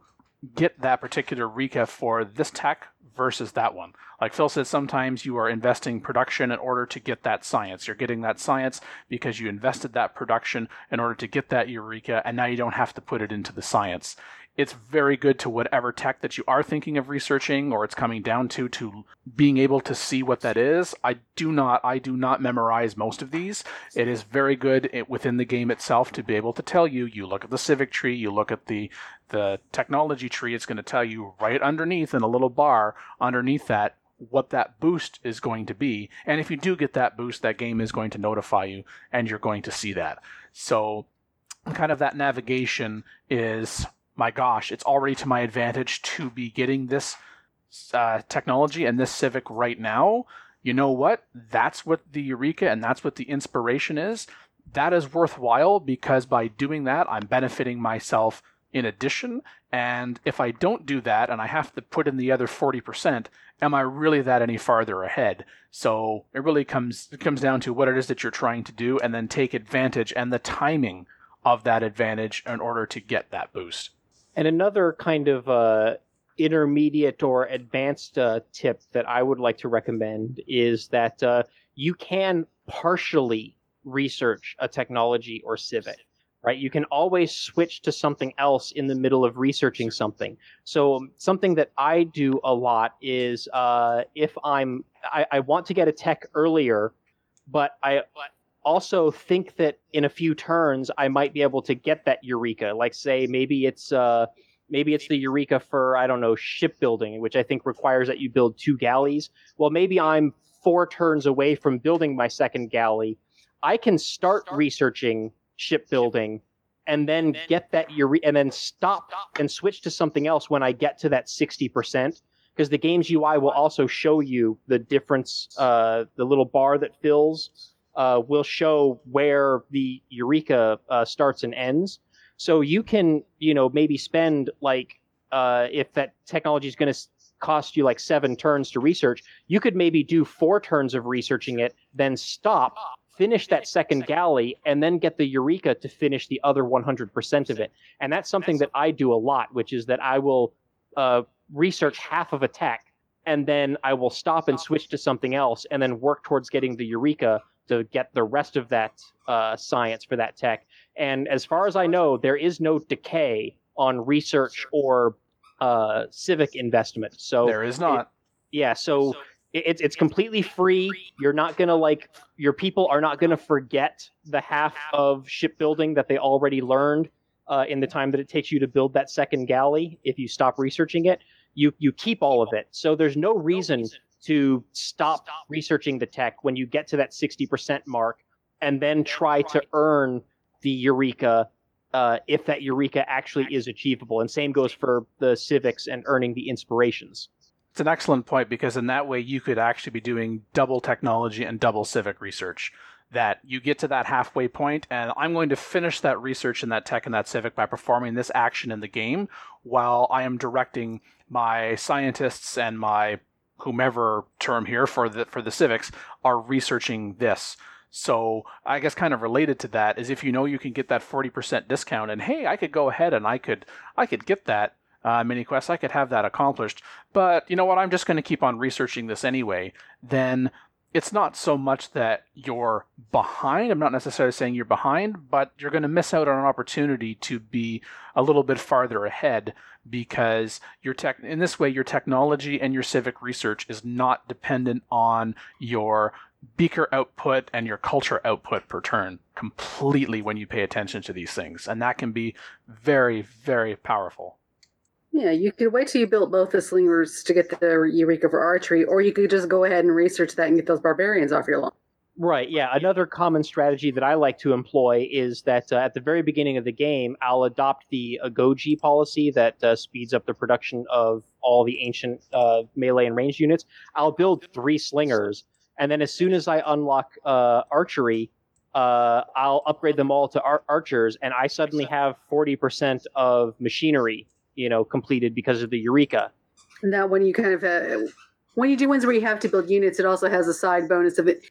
S6: get that particular eureka for this tech versus that one? Like Phil said, sometimes you are investing production in order to get that science. You're getting that science because you invested that production in order to get that eureka, and now you don't have to put it into the science. It's very good to whatever tech that you are thinking of researching or it's coming down to to being able to see what that is. I do not I do not memorize most of these. It is very good it, within the game itself to be able to tell you. You look at the civic tree, you look at the the technology tree. It's going to tell you right underneath in a little bar underneath that what that boost is going to be. And if you do get that boost, that game is going to notify you and you're going to see that. So, kind of that navigation is my gosh, it's already to my advantage to be getting this uh, technology and this civic right now. You know what? That's what the Eureka and that's what the inspiration is. That is worthwhile because by doing that, I'm benefiting myself in addition. And if I don't do that and I have to put in the other 40%, am I really that any farther ahead? So it really comes it comes down to what it is that you're trying to do and then take advantage and the timing of that advantage in order to get that boost.
S4: And another kind of uh, intermediate or advanced uh, tip that I would like to recommend is that uh, you can partially research a technology or civic. Right, you can always switch to something else in the middle of researching something. So um, something that I do a lot is uh, if I'm I, I want to get a tech earlier, but I also think that in a few turns I might be able to get that eureka. Like say maybe it's uh, Maybe it's the Eureka for, I don't know, shipbuilding, which I think requires that you build two galleys. Well, maybe I'm four turns away from building my second galley. I can start researching shipbuilding and then get that Eureka and then stop and switch to something else when I get to that 60%. Because the game's UI will also show you the difference, uh, the little bar that fills uh, will show where the Eureka uh, starts and ends. So you can, you know, maybe spend like uh, if that technology is going to cost you like seven turns to research, you could maybe do four turns of researching it, then stop, finish that second galley, and then get the Eureka to finish the other 100% of it. And that's something that I do a lot, which is that I will uh, research half of a tech, and then I will stop and switch to something else, and then work towards getting the Eureka to get the rest of that uh, science for that tech. And as far as I know, there is no decay on research or uh, civic investment. So
S6: There is not.
S4: it- yeah, so it's it's completely free. You're not gonna like your people are not gonna forget the half of shipbuilding that they already learned uh, in the time that it takes you to build that second galley. If you stop researching it, you you keep all of it. So there's no reason to stop researching the tech when you get to that 60% mark and then try to earn the eureka uh, if that eureka actually is achievable and same goes for the civics and earning the inspirations
S6: It's an excellent point because in that way you could actually be doing double technology and double civic research. That you get to that halfway point, and I'm going to finish that research in that tech and that civic by performing this action in the game while I am directing my scientists and my whomever term here for the for the civics are researching this. So I guess kind of related to that is if you know you can get that 40% discount and hey, I could go ahead and I could I could get that uh, mini quest, I could have that accomplished. But you know what? I'm just going to keep on researching this anyway. Then it's not so much that you're behind. I'm not necessarily saying you're behind, but you're going to miss out on an opportunity to be a little bit farther ahead because your tech in this way your technology and your civic research is not dependent on your beaker output and your culture output per turn completely when you pay attention to these things and that can be very very powerful
S5: Yeah, you could wait till you built both the slingers to get the Eureka for archery, or you could just go ahead and research that and get those barbarians off your lawn.
S4: Right. Yeah. Another common strategy that I like to employ is that uh, at the very beginning of the game, I'll adopt the Agoge policy that uh, speeds up the production of all the ancient uh, melee and ranged units. I'll build three slingers, and then as soon as I unlock uh, archery, uh, I'll upgrade them all to ar- archers, and I suddenly have forty percent of machinery, you know, completed because of the Eureka.
S5: And that when you kind of uh, when you do ones where you have to build units, it also has a side bonus of it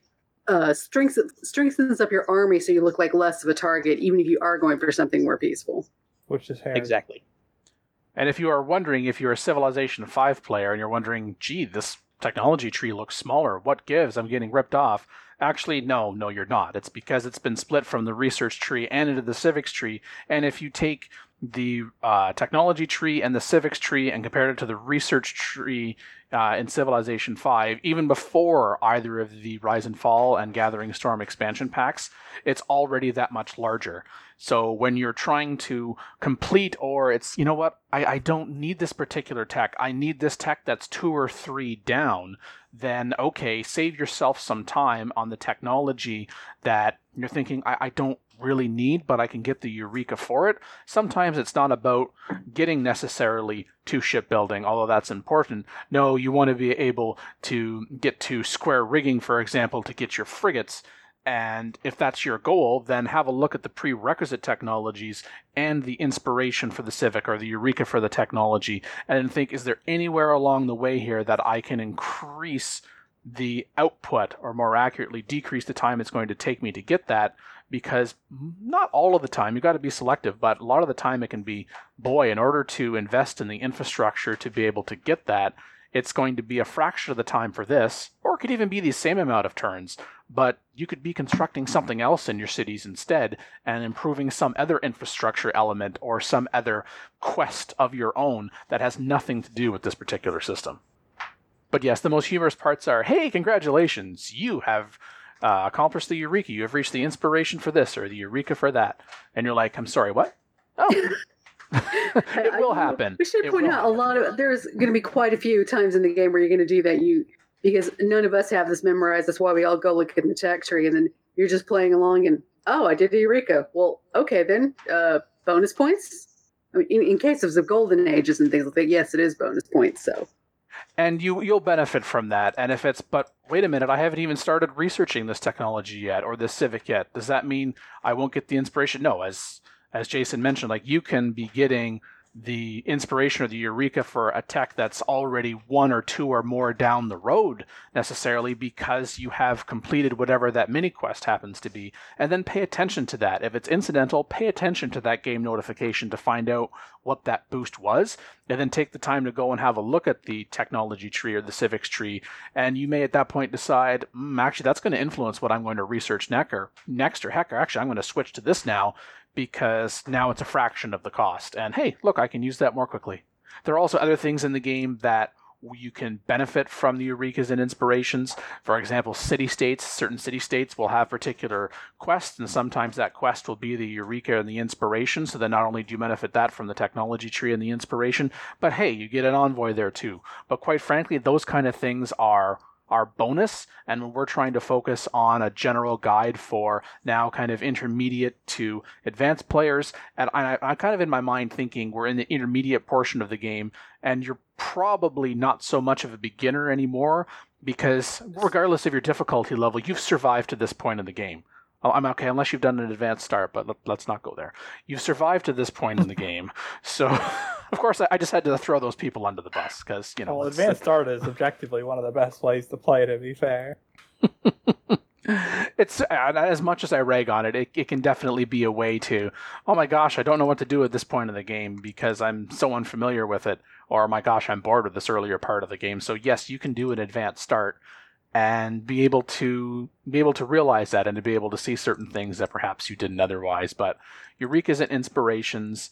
S5: uh, strengthens strengthens up your army so you look like less of a target, even if you are going for something more peaceful.
S3: which is handy.
S4: Exactly.
S6: And if you are wondering if you're a Civilization 5 player and you're wondering, gee, this technology tree looks smaller, what gives? I'm getting ripped off. Actually, no, no, you're not. It's because it's been split from the research tree and into the civics tree. And if you take the uh, technology tree and the civics tree and compare it to the research tree uh, in Civilization 5, even before either of the Rise and Fall and Gathering Storm expansion packs, it's already that much larger. So when you're trying to complete, or it's, you know what, I, I don't need this particular tech, I need this tech that's two or three down, then okay, save yourself some time on the technology that you're thinking, I, I don't really need, but I can get the Eureka for it. Sometimes it's not about getting necessarily to shipbuilding, although that's important. No, you want to be able to get to square rigging, for example, to get your frigates. And if that's your goal, then have a look at the prerequisite technologies and the inspiration for the Civic or the Eureka for the technology, and think, is there anywhere along the way here that I can increase the output, or more accurately, decrease the time it's going to take me to get that? Because not all of the time, you've got to be selective, but a lot of the time it can be, boy, in order to invest in the infrastructure to be able to get that, it's going to be a fraction of the time for this, or it could even be the same amount of turns, but you could be constructing something else in your cities instead and improving some other infrastructure element or some other quest of your own that has nothing to do with this particular system. But yes, the most humorous parts are hey, congratulations, you have uh, accomplished the Eureka. You have reached the inspiration for this or the Eureka for that. And you're like, I'm sorry, what? Oh. it will happen.
S5: We should
S6: It
S5: point out a lot of there's going to be quite a few times in the game where you're going to do that. You because none of us have this memorized. That's why we all go look in the tech tree, and then you're just playing along. And oh, I did the Eureka. Well, okay then. Uh, bonus points. I mean, in, in case of golden ages and things like that, yes, it is bonus points. So
S6: and you you'll benefit from that. And if it's but wait a minute, I haven't even started researching this technology yet or this civic yet. Does that mean I won't get the inspiration? No, as as Jason mentioned, like you can be getting the inspiration or the eureka for a tech that's already one or two or more down the road necessarily because you have completed whatever that mini quest happens to be. And then pay attention to that. If it's incidental pay attention to that game notification to find out what that boost was. And then take the time to go and have a look at the technology tree or the civics tree. And you may at that point decide mm, actually that's going to influence what i'm going to research next or next or heck or actually i'm going to switch to this now because now it's a fraction of the cost. And hey, look, I can use that more quickly. There are also other things in the game that you can benefit from the eurekas and inspirations. For example, city states, certain city states will have particular quests, and sometimes that quest will be the eureka and the inspiration. So then not only do you benefit that from the technology tree and the inspiration, but hey, you get an envoy there too. But quite frankly, those kind of things are our bonus and when we're trying to focus on a general guide for now kind of intermediate to advanced players and I, i'm kind of in my mind thinking we're in the intermediate portion of the game and you're probably not so much of a beginner anymore because regardless of your difficulty level you've survived to this point in the game Oh, I'm okay, unless you've done an advanced start, but let, us not go there. You've survived to this point in the game, so of course I, just had to throw those people under the bus because you know.
S3: Well, advanced start is objectively one of the best ways to play. To be fair,
S6: it's uh, as much as I rag on it, it, it can definitely be a way to. Oh my gosh, I don't know what to do at this point in the game because I'm so unfamiliar with it, or my gosh, I'm bored with this earlier part of the game. So yes, you can do an advanced start and be able to be able to realize that and to be able to see certain things that perhaps you didn't otherwise. But eurekas and inspirations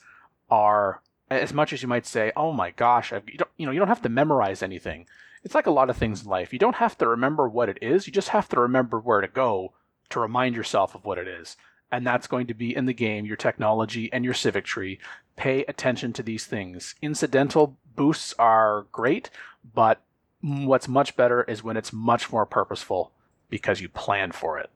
S6: are as much as you might say, "Oh my gosh, you don't you know you don't have to memorize anything." It's like a lot of things in life. You don't have to remember what it is. You just have to remember where to go to remind yourself of what it is. And that's going to be in the game, your technology and your civic tree. Pay attention to these things. Incidental boosts are great, but what's much better is when it's much more purposeful because you plan for it.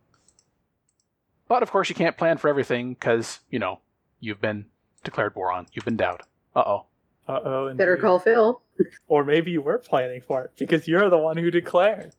S6: But of course, you can't plan for everything because, you know, you've been declared war on. You've been doubted. Uh oh.
S3: Uh oh.
S5: better call Phil.
S3: Or maybe you were planning for it because you're the one who declared.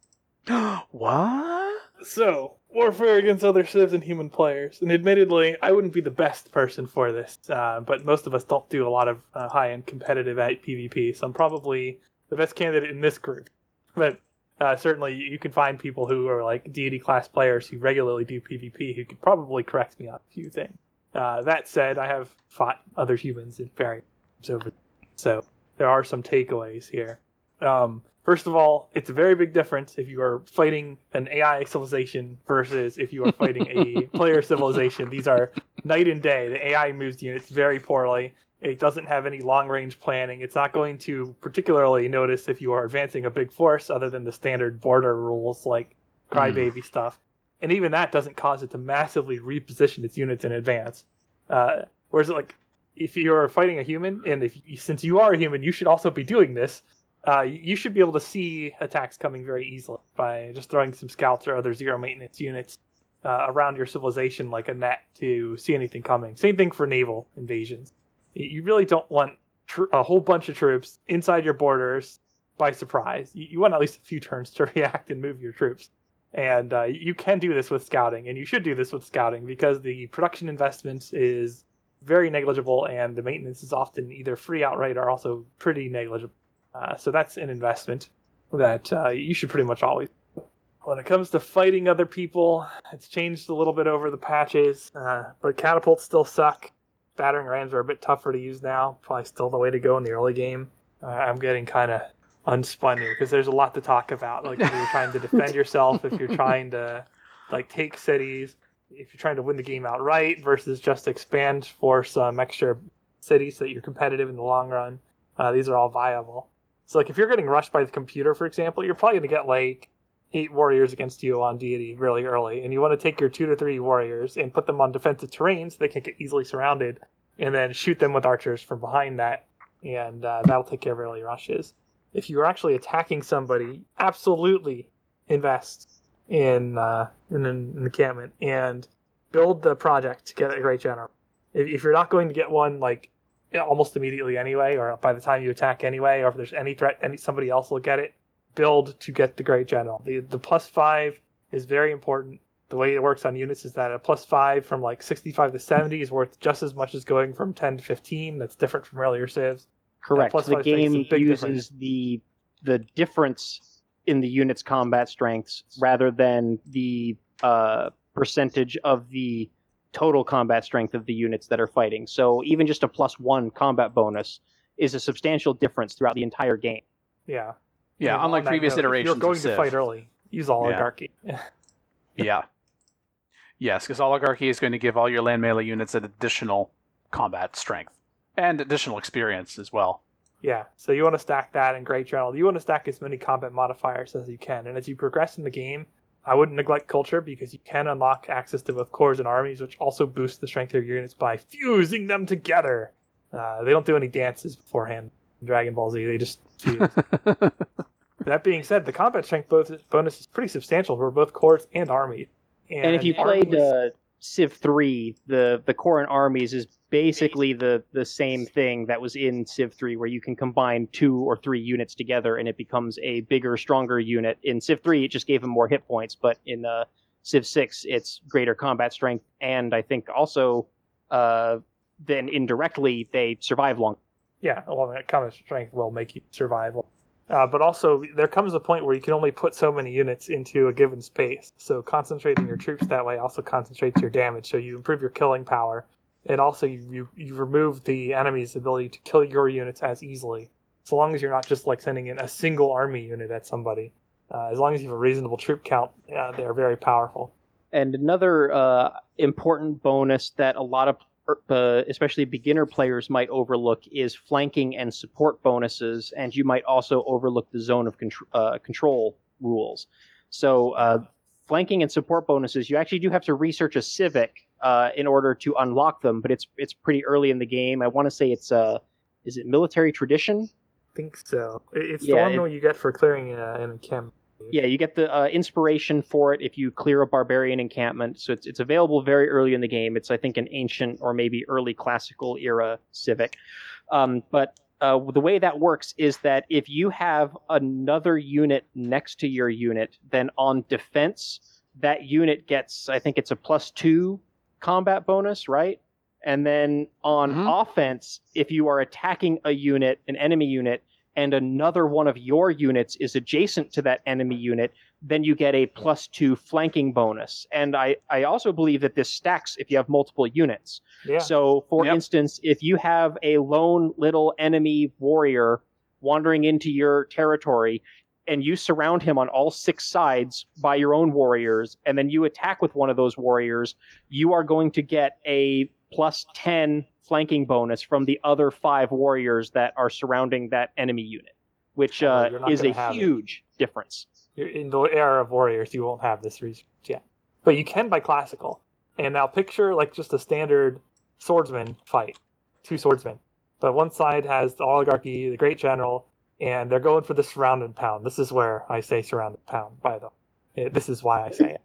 S6: what?
S3: So, warfare against other civs and human players. And admittedly, I wouldn't be the best person for this, uh, but most of us don't do a lot of uh, high end competitive at PvP, so I'm probably the best candidate in this group. But uh, certainly, you can find people who are like deity class players who regularly do PvP who could probably correct me on a few things. Uh, that said, I have fought other humans in various over, so there are some takeaways here. Um, first of all, it's a very big difference if you are fighting an AI civilization versus if you are fighting a player civilization. These are night and day. The AI moves units very poorly. It doesn't have any long range planning. It's not going to particularly notice if you are advancing a big force other than the standard border rules like crybaby stuff. And even that doesn't cause it to massively reposition its units in advance. Uh, whereas, like, if you're fighting a human, and if since you are a human, you should also be doing this. Uh, you should be able to see attacks coming very easily by just throwing some scouts or other zero maintenance units uh, around your civilization like a net to see anything coming. Same thing for naval invasions. You really don't want tr- a whole bunch of troops inside your borders by surprise. You, you want at least a few turns to react and move your troops. And uh, you can do this with scouting, and you should do this with scouting because the production investment is very negligible, and the maintenance is often either free outright or also pretty negligible. Uh, so that's an investment that uh, you should pretty much always. When it comes to fighting other people, it's changed a little bit over the patches, uh, but catapults still suck. Battering rams are a bit tougher to use now. Probably still the way to go in the early game. Uh, I'm getting kind of unspun here because there's a lot to talk about. Like if you're trying to defend yourself, if you're trying to like take cities, if you're trying to win the game outright versus just expand for some extra cities so that you're competitive in the long run. Uh, these are all viable. So like if you're getting rushed by the computer, for example, you're probably gonna get like eight warriors against you on deity really early, and you want to take your two to three warriors and put them on defensive terrain so they can get easily surrounded. and then shoot them with archers from behind that, and uh, that'll take care of early rushes. If you're actually attacking somebody, absolutely invest in uh, in an encampment and build the project to get a great general. If, if you're not going to get one like almost immediately anyway, or by the time you attack anyway, or if there's any threat, any somebody else will get it. Build to get the great general. The the plus five is very important. The way it works on units is that a plus five from like 65 to 70 is worth just as much as going from 10 to 15. That's different from earlier saves.
S4: Correct.
S3: plus
S4: the
S3: five makes a
S4: game uses
S3: difference.
S4: the the difference in the unit's combat strengths rather than the uh, percentage of the total combat strength of the units that are fighting. So even just a plus one combat bonus is a substantial difference throughout the entire game.
S3: Yeah.
S6: Yeah,
S3: And
S6: unlike previous
S3: note,
S6: iterations.
S3: You're going
S6: of
S3: to
S6: Civ.
S3: fight early. Use oligarchy.
S6: Yeah. Yes, because oligarchy is going to give all your land melee units an additional combat strength and additional experience as well.
S3: Yeah, so you want to stack that in Great General. You want to stack as many combat modifiers as you can. And as you progress in the game, I wouldn't neglect culture because you can unlock access to both corps and armies, which also boost the strength of your units by fusing them together. Uh, they don't do any dances beforehand in Dragon Ball Z, they just fuse. that being said, the combat strength both bonus is pretty substantial for both corps and armies.
S4: And, if you played
S3: armies-
S4: uh, Civ 3, the the corps and armies is basically the the same thing that was in Civ 3 where you can combine two or three units together and it becomes a bigger stronger unit. In Civ 3 it just gave them more hit points, but in uh, Civ 6 it's greater combat strength and I think also uh, then indirectly they survive long.
S3: Yeah, well, that combat strength will make you survive. Uh, but also, there comes a point where you can only put so many units into a given space. So concentrating your troops that way also concentrates your damage. So you improve your killing power, and also you you, you remove the enemy's ability to kill your units as easily. So long as you're not just like sending in a single army unit at somebody. Uh, as long as you have a reasonable troop count, uh, they are very powerful.
S4: And another uh, important bonus that a lot of, uh, especially beginner players, might overlook is flanking and support bonuses, and you might also overlook the zone of contr- uh, control rules. So, uh, flanking and support bonuses, you actually do have to research a civic uh, in order to unlock them, but it's it's pretty early in the game. I want to say it's uh, is it military tradition?
S3: I think so. It's
S4: Yeah,
S3: the one you get for clearing uh, an encampment.
S4: Yeah, you get the uh, inspiration for it if you clear a barbarian encampment. So it's it's available very early in the game. It's I think an ancient or maybe early classical era civic. Um, but uh, the way that works is that if you have another unit next to your unit, then on defense, that unit gets I think it's a plus two combat bonus, right? And then on
S6: Mhm.
S4: offense, if you are attacking a unit, an enemy unit, and another one of your units is adjacent to that enemy unit, then you get a plus two flanking bonus. And I, I also believe that this stacks if you have multiple units.
S3: Yeah.
S4: So, for
S6: Yep.
S4: instance, if you have a lone little enemy warrior wandering into your territory and you surround him on all six sides by your own warriors, and then you attack with one of those warriors, you are going to get a plus 10 flanking bonus from the other five warriors that are surrounding that enemy unit, which uh, is a
S3: gonna it.
S4: huge difference.
S3: In the era of warriors, you won't have this research yet. But you can by classical. And now picture like just a standard swordsman fight. Two swordsmen. But one side has the oligarchy, the great general, and they're going for the surround and pound. This is where I say surround and pound, by the way. This is why I say it.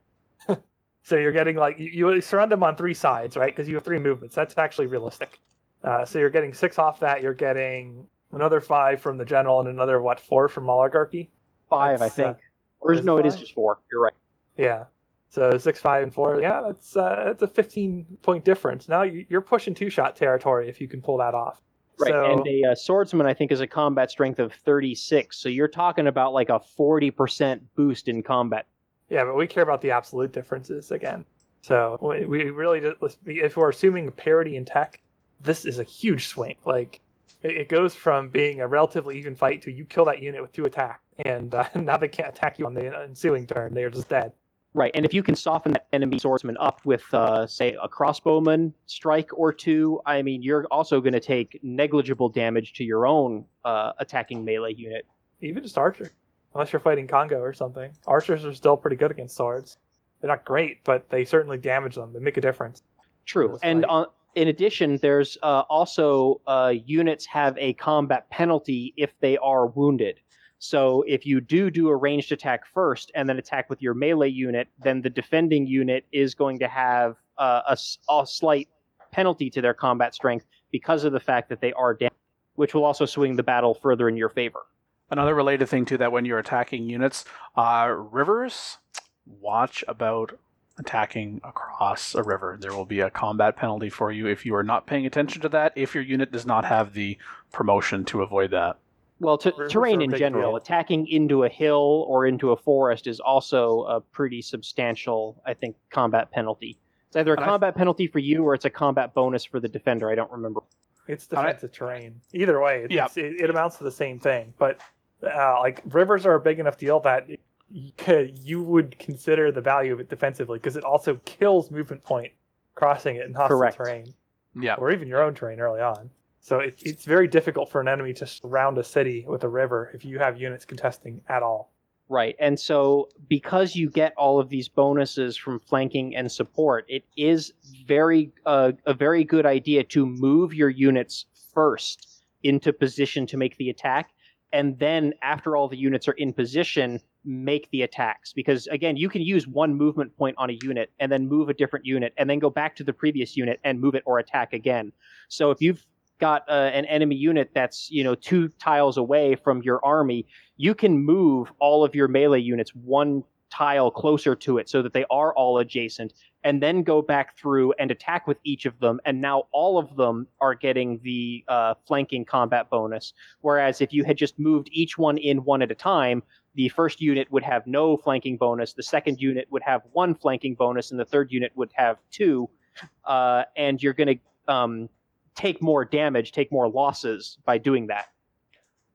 S3: So you're getting like, you, you surround them on three sides, right? Because you have three movements. That's actually realistic. Uh, so you're getting six off that. You're getting another five from the general and another, what, four from oligarchy?
S4: Five,
S3: That's,
S4: I
S3: uh,
S4: think. or
S3: is
S4: no, it is just four. You're right.
S3: Yeah. So six, five, and four. Yeah, that's uh, that's a fifteen point difference. Now you- you're pushing two shot territory if you can pull that off.
S4: Right,
S3: So,
S4: and a uh, swordsman I think is a combat strength of 36. So you're talking about like a 40% boost in combat.
S3: Yeah, but we care about the absolute differences again. So we really just if we're assuming parity in tech, this is a huge swing. Like it, goes from being a relatively even fight to you kill that unit with two attacks, and uh, now they can't attack you on the ensuing turn. They are just dead.
S4: Right, and if you can soften that enemy swordsman up with, uh, say, a crossbowman strike or two, I mean, you're also going to take negligible damage to your own uh, attacking melee unit.
S3: Even just archer, unless you're fighting Kongo or something. Archers are still pretty good against swords. They're not great, but they certainly damage them. They make a difference.
S4: True, and on in addition, there's uh, also uh, units have a combat penalty if they are wounded. So if you do do a ranged attack first and then attack with your melee unit, then the defending unit is going to have uh, a, s- a slight penalty to their combat strength because of the fact that they are damaged, which will also swing the battle further in your favor.
S6: Another related thing to that when you're attacking units, uh, rivers, watch about attacking across a river. There will be a combat penalty for you if you are not paying attention to that, if your unit does not have the promotion to avoid that.
S4: Well, to,
S3: Rivers
S4: terrain in general,
S3: deal.
S4: attacking into a hill or into a forest is also a pretty substantial, I think, combat penalty. It's either a
S6: And I-
S4: combat penalty for you or it's a combat bonus for the defender. I don't remember.
S3: It's
S6: All right.
S3: defensive terrain. Either way,
S6: Yeah.
S3: it's, it, it amounts to the same thing. But uh, like rivers are a big enough deal that you, would consider the value of it defensively because it also kills movement point crossing it in hostile
S4: Correct.
S3: terrain
S6: Yeah.
S3: or even your own terrain early on. So it, it's very difficult for an enemy to surround a city with a river if you have units contesting at all.
S4: Right. And so, because you get all of these bonuses from flanking and support, it is very uh, a very good idea to move your units first into position to make the attack, and then after all the units are in position, make the attacks. Because again, you can use one movement point on a unit and then move a different unit, and then go back to the previous unit and move it or attack again. So if you've got uh, an enemy unit that's you know two tiles away from your army you can move all of your melee units one tile closer to it so that they are all adjacent and then go back through and attack with each of them and now all of them are getting the uh, flanking combat bonus. Whereas if you had just moved each one in one at a time the first unit would have no flanking bonus the second unit would have one flanking bonus and the third unit would have two uh, and you're going to um, take more damage take more losses by doing that.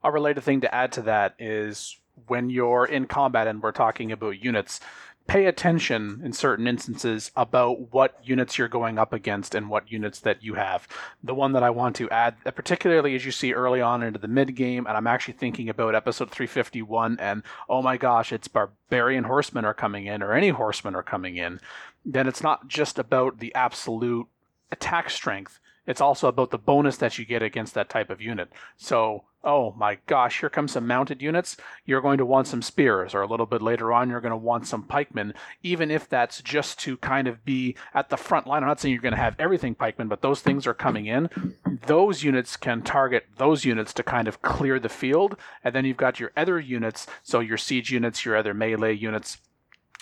S6: A related thing to add to that is when you're in combat and we're talking about units, pay attention in certain instances about what units you're going up against and what units that you have. The one that I want to add, particularly as you see early on into the mid game, and I'm actually thinking about episode 351, and oh my gosh, it's barbarian horsemen are coming in, or any horsemen are coming in, then it's not just about the absolute attack strength. It's also about the bonus that you get against that type of unit. So, oh my gosh, here comes some mounted units. You're going to want some spears, or a little bit later on, you're going to want some pikemen, even if that's just to kind of be at the front line. I'm not saying you're going to have everything pikemen, but those things are coming in. Those units can target those units to kind of clear the field. And then you've got your other units, so your siege units, your other melee units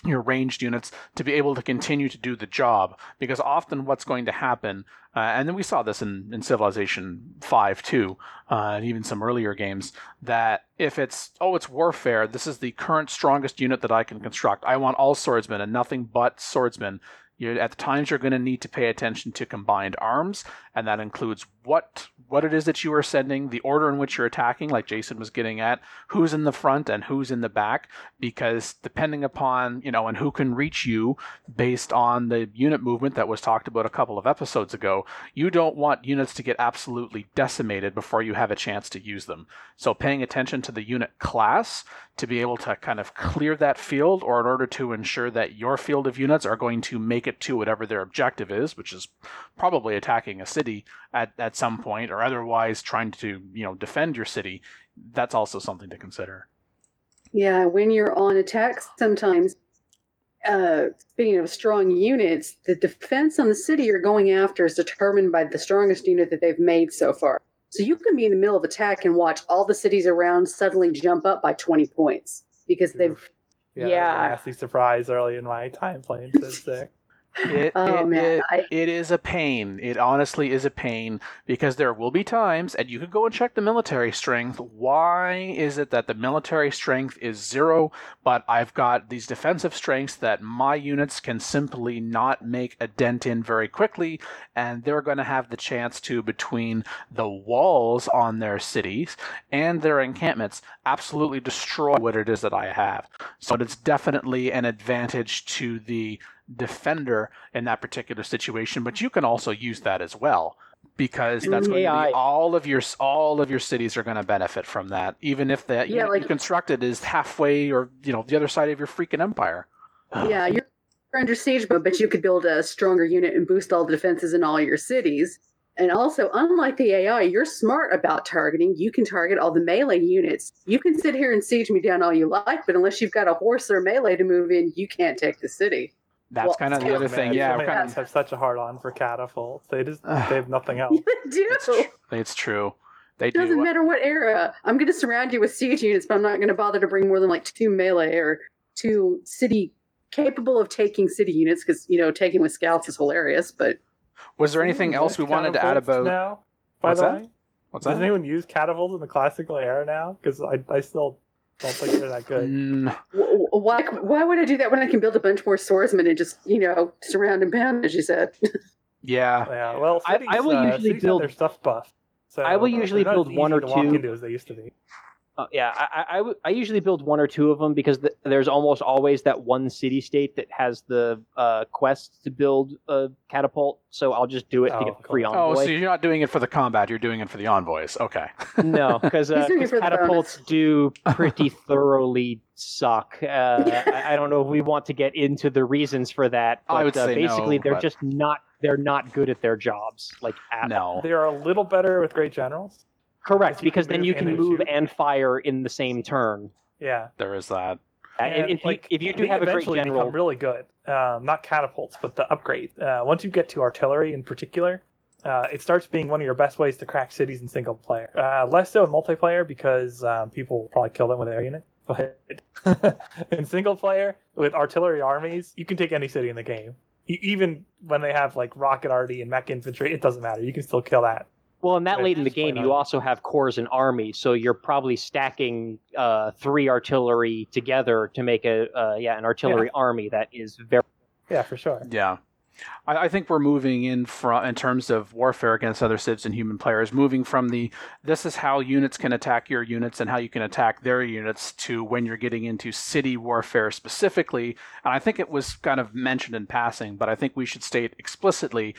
S6: your ranged units to be able to continue to do the job because often what's going to happen uh, and then we saw this in, in civilization 5 too uh, and even some earlier games that if it's oh it's warfare this is the current strongest unit that i can construct. I want all swordsmen and nothing but swordsmen you're, at the times you're going to need to pay attention to combined arms and that includes what what it is that you are sending the order in which you're attacking like jason was getting at who's in the front and who's in the back because depending upon you know and who can reach you based on the unit movement that was talked about a couple of episodes ago you don't want units to get absolutely decimated before you have a chance to use them. So paying attention to the unit class to be able to kind of clear that field or in order to ensure that your field of units are going to make it to whatever their objective is which is probably attacking a city at, at some point or otherwise trying to you know defend your city that's also something to consider
S5: Yeah, when you're on attack, sometimes, uh, speaking of strong units, the defense on the city you're going after is determined by the strongest unit that they've made so far. So you can be in the middle of attack and watch all the cities around suddenly jump up by 20 points because they've.
S3: Yeah,
S5: Yeah.
S3: that was a nasty surprise early in my time playing Civ 6.
S6: It,
S5: Oh
S6: it-
S5: man,
S6: it-
S5: I,
S6: it is a pain. It honestly is a pain because there will be times, and you could go and check the military strength. Why is it that the military strength is zero, but I've got these defensive strengths that my units can simply not make a dent in very quickly, and they're going to have the chance to, between the walls on their cities and their encampments, absolutely destroy what it is that I have. So it's definitely an advantage to the defender in that particular situation, but you can also use that as well because that's going to be all of your all of your cities are going to benefit from that, even if that
S5: Yeah,
S6: unit
S5: like-
S6: you constructed is halfway or you know the other side of your freaking empire.
S5: yeah, you're under siege mode, but you could build a stronger unit and boost all the defenses in all your cities. And also, unlike the AI, you're smart about targeting. You can target all the melee units. You can sit here and siege me down all you like, but unless you've got a horse or melee to move in, you can't take the city.
S6: That's
S5: Well,
S6: kind of the other thing.
S3: Man,
S6: Yeah,
S3: so
S6: kind of,
S3: have such a hard on for catapults. They just they have nothing else.
S5: You do.
S6: it's, tr- it's true. They
S5: Doesn't
S6: do.
S5: matter what era. I'm going to surround you with siege units, but I'm not going to bother to bring more than like two melee or two city capable of taking city units because you know taking with scouts is hilarious. But
S6: Was there anything
S3: Does
S6: else we wanted to add about?
S3: now? By
S6: What's
S3: the
S6: that?
S3: way,
S6: What's
S3: does
S6: that?
S3: anyone use catapults in the classical era now? Because I, I still don't think they're that good.
S6: Mm,
S5: w- w- why why would I do that when I can build a bunch more swordsmen and just you know surround and pound, as you said?
S6: yeah.
S3: Yeah, well,
S4: I-
S3: cities,
S4: I will
S3: uh,
S4: usually build-
S3: their stuff buff. So
S4: I will usually build one or
S3: to walk
S4: two.
S3: into as they used to be.
S4: Uh, yeah, I usually build one or two of them because th- there's almost always that one city state that has the uh, quest to build a catapult. So I'll just do it to
S3: Oh,
S4: get the free
S3: cool.
S6: Oh, so you're not doing it for the combat. You're doing it for the envoys. Okay.
S4: No, because uh,
S5: He's doing it
S4: 'cause
S5: for the
S4: catapults do pretty thoroughly suck. Uh, I, I don't know if we want to get into the reasons for that, but
S6: I would
S4: uh,
S6: say no,
S4: basically they're
S6: but-
S4: just not they're not good at their jobs. Like at all.
S6: No.
S3: They are a little better with great generals.
S4: Correct, because then you can move
S3: shoot.
S4: and fire in the same turn.
S3: Yeah,
S6: There is that.
S4: Uh,
S3: And,
S4: if,
S3: like,
S4: you, if you do have a great general,
S3: become really good. Um, not catapults, but the upgrade. Uh, once you get to artillery in particular, uh, it starts being one of your best ways to crack cities in single player. Uh, less so in multiplayer because um, people will probably kill them with air unit. But in single player with artillery armies, you can take any city in the game. Even when they have like rocket arty and mech infantry, it doesn't matter. You can still kill that.
S4: Well, and that late in the game, you also have corps and army, so you're probably stacking uh, three artillery together to make a uh, yeah an artillery army that is very
S3: Yeah, for sure.
S6: Yeah. I, I think we're moving in from in terms of warfare against other civs and human players, moving from the this is how units can attack your units and how you can attack their units to when you're getting into city warfare specifically. And I think it was kind of mentioned in passing, but I think we should state explicitly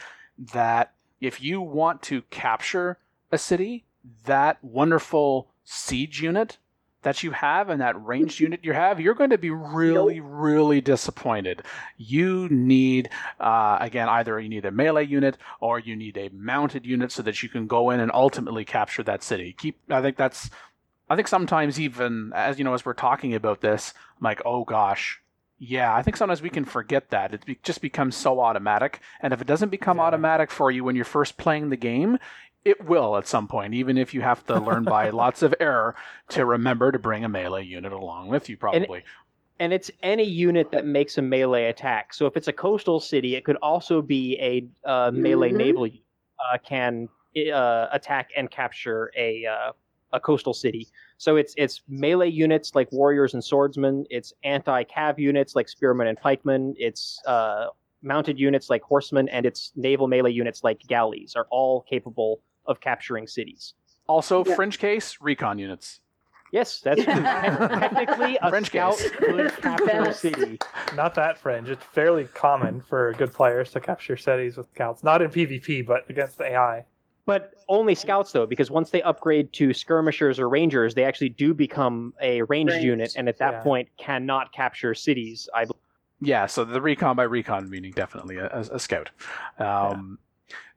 S6: that if you want to capture a city, that wonderful siege unit that you have and that ranged unit you have, you're going to be really, really disappointed. You need, uh, again, either you need a melee unit or you need a mounted unit so that you can go in and ultimately capture that city. Keep, I think that's, I think sometimes even as you know, as we're talking about this, I'm like, oh gosh. Yeah, I think sometimes we can forget that. It be- just becomes so automatic. And if it doesn't become
S3: Yeah.
S6: automatic for you when you're first playing the game, it will at some point, even if you have to learn by lots of error to remember to bring a melee unit along with you, probably.
S4: and it's any unit that makes a melee attack. So if it's a coastal city, it could also be a uh, melee
S5: Mhm.
S4: naval unit, uh, can uh, attack and capture a uh, a coastal city. So it's it's melee units like warriors and swordsmen. It's anti cav units like spearmen and pikemen. It's uh, mounted units like horsemen, and it's naval melee units like galleys are all capable of capturing cities.
S6: also,
S5: Yeah.
S6: fringe case, recon units.
S4: Yes, that's technically a
S6: French
S4: scout
S6: case.
S4: could capture a city.
S3: Not that fringe. It's fairly common for good players to capture cities with scouts. Not in PvP, but against the AI.
S4: But only scouts though, because once they upgrade to skirmishers or rangers, they actually do become a ranged
S5: Ranged,
S4: unit, and at that
S3: yeah.
S4: point cannot capture cities. I believe.
S6: Yeah, so the recon by recon meaning definitely a, a, a scout. Um,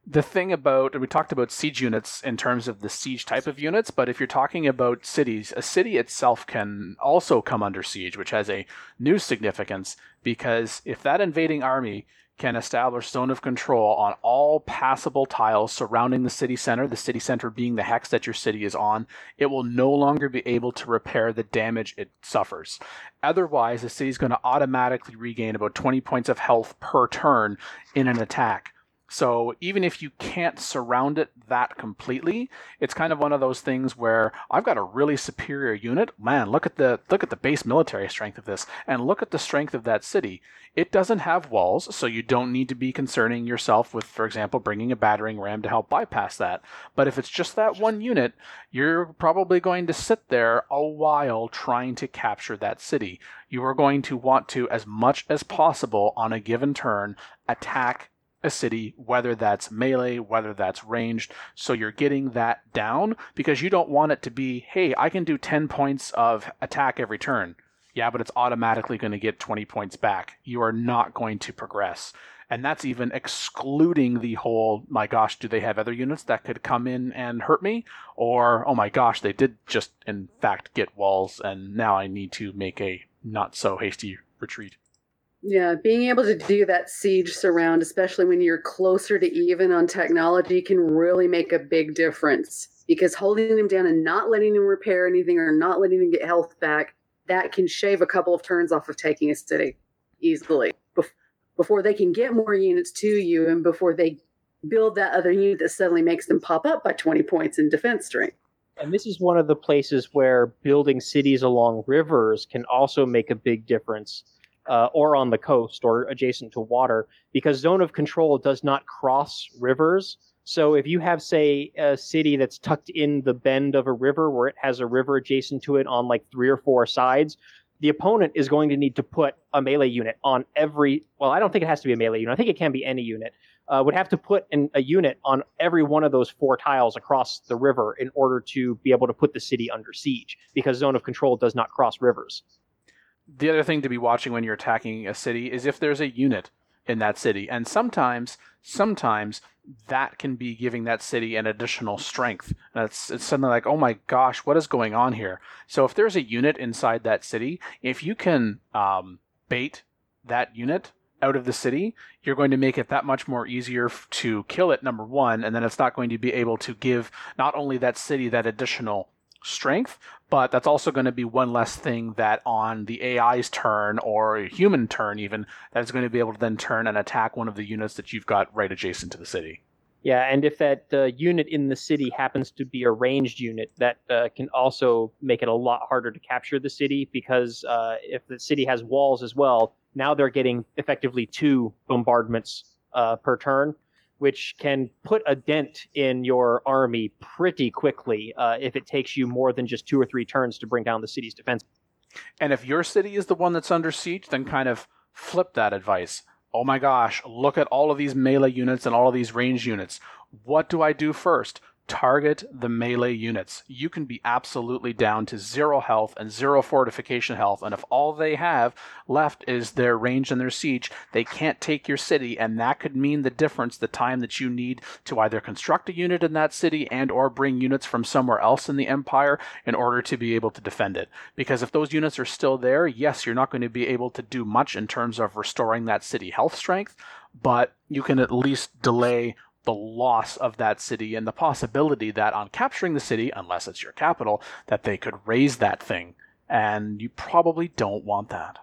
S6: The thing about, and we talked about siege units in terms of the siege type of units, but if you're talking about cities, a city itself can also come under siege, which has a new significance because if that invading army can establish zone of control on all passable tiles surrounding the city center, the city center being the hex that your city is on, it will no longer be able to repair the damage it suffers. Otherwise, the city is going to automatically regain about 20 points of health per turn in an attack. So even if you can't surround it that completely, it's kind of one of those things where I've got a really superior unit. Man, look at the look at the base military strength of this, and look at the strength of that city. It doesn't have walls, so you don't need to be concerning yourself with, for example, bringing a battering ram to help bypass that. But if it's just that one unit, you're probably going to sit there a while trying to capture that city. You are going to want to, as much as possible on a given turn, attack a city, whether that's melee, whether that's ranged. So you're getting that down because you don't want it to be, hey, I can do 10 points of attack every turn. Yeah, but it's automatically going to get 20 points back. You are not going to progress. And that's even excluding the whole, my gosh, do they have other units that could come in and hurt me? Or, oh my gosh, they did just, in fact, get walls, and now I need to make a not so hasty retreat.
S5: Yeah, being able to do that siege surround, especially when you're closer to even on technology, can really make a big difference. Because holding them down and not letting them repair anything or not letting them get health back, that can shave a couple of turns off of taking a city easily before they can get more units to you and before they build that other unit that suddenly makes them pop up by 20 points in defense strength.
S4: And this is one of the places where building cities along rivers can also make a big difference, uh, or on the coast or adjacent to water, because zone of control does not cross rivers. So if you have, say, a city that's tucked in the bend of a river where it has a river adjacent to it on like three or four sides, the opponent is going to need to put a melee unit on every. Well, I don't think it has to be a melee unit. I think it can be any unit. Uh, would have to put an, a unit on every one of those four tiles across the river in order to be able to put the city under siege, because zone of control does not cross rivers.
S6: The other thing to be watching when you're attacking a city is if there's a unit in that city, and sometimes, sometimes that can be giving that city an additional strength. That's it's suddenly like, oh my gosh, what is going on here? So if there's a unit inside that city, if you can um, bait that unit out of the city, you're going to make it that much more easier to kill it, number one, and then it's not going to be able to give not only that city that additional strength, but that's also going to be one less thing that on the AI's turn or a human turn, even, that's going to be able to then turn and attack one of the units that you've got right adjacent to the city.
S4: Yeah, and if that uh, unit in the city happens to be a ranged unit, that uh, can also make it a lot harder to capture the city because uh, if the city has walls as well, now they're getting effectively two bombardments uh, per turn, which can put a dent in your army pretty quickly uh, if it takes you more than just two or three turns to bring down the city's defense.
S6: And if your city is the one that's under siege, then kind of flip that advice. Oh my gosh, look at all of these melee units and all of these range units. What do I do first? Target the melee units. You can be absolutely down to zero health and zero fortification health, and if all they have left is their range and their siege, they can't take your city, and that could mean the difference the time that you need to either construct a unit in that city and or bring units from somewhere else in the empire in order to be able to defend it. Because if those units are still there, yes, you're not going to be able to do much in terms of restoring that city health strength, but you can at least delay the loss of that city and the possibility that on capturing the city, unless it's your capital, that they could raze that thing. And you probably don't want that.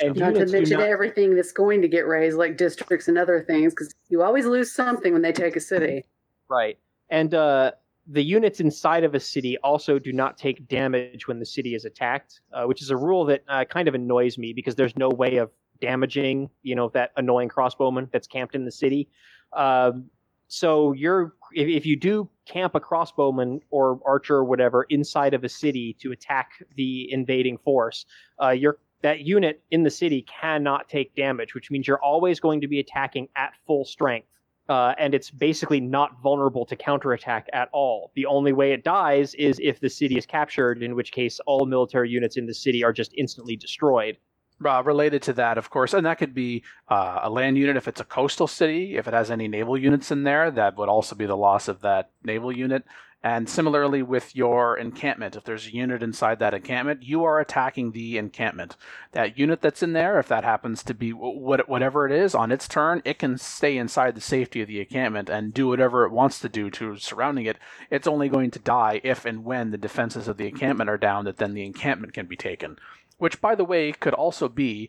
S4: And
S5: Not to mention
S4: not-
S5: everything that's going to get razed, like districts and other things, because you always lose something when they take a city.
S4: Right. And uh, the units inside of a city also do not take damage when the city is attacked, uh, which is a rule that uh, kind of annoys me because there's no way of damaging, you know, that annoying crossbowman that's camped in the city. Um, so you're if, if you do camp a crossbowman or archer or whatever inside of a city to attack the invading force, uh, you're that unit in the city cannot take damage, which means you're always going to be attacking at full strength. Uh, and it's basically not vulnerable to counterattack at all. The only way it dies is if the city is captured, in which case all military units in the city are just instantly destroyed.
S6: Uh, related to that, of course, and that could be uh, a land unit if it's a coastal city. If it has any naval units in there, that would also be the loss of that naval unit. And similarly with your encampment, if there's a unit inside that encampment, you are attacking the encampment. That unit that's in there, if that happens to be what, whatever it is on its turn, it can stay inside the safety of the encampment and do whatever it wants to do to surrounding it. It's only going to die if and when the defenses of the encampment are down, that then the encampment can be taken. Which, by the way, could also be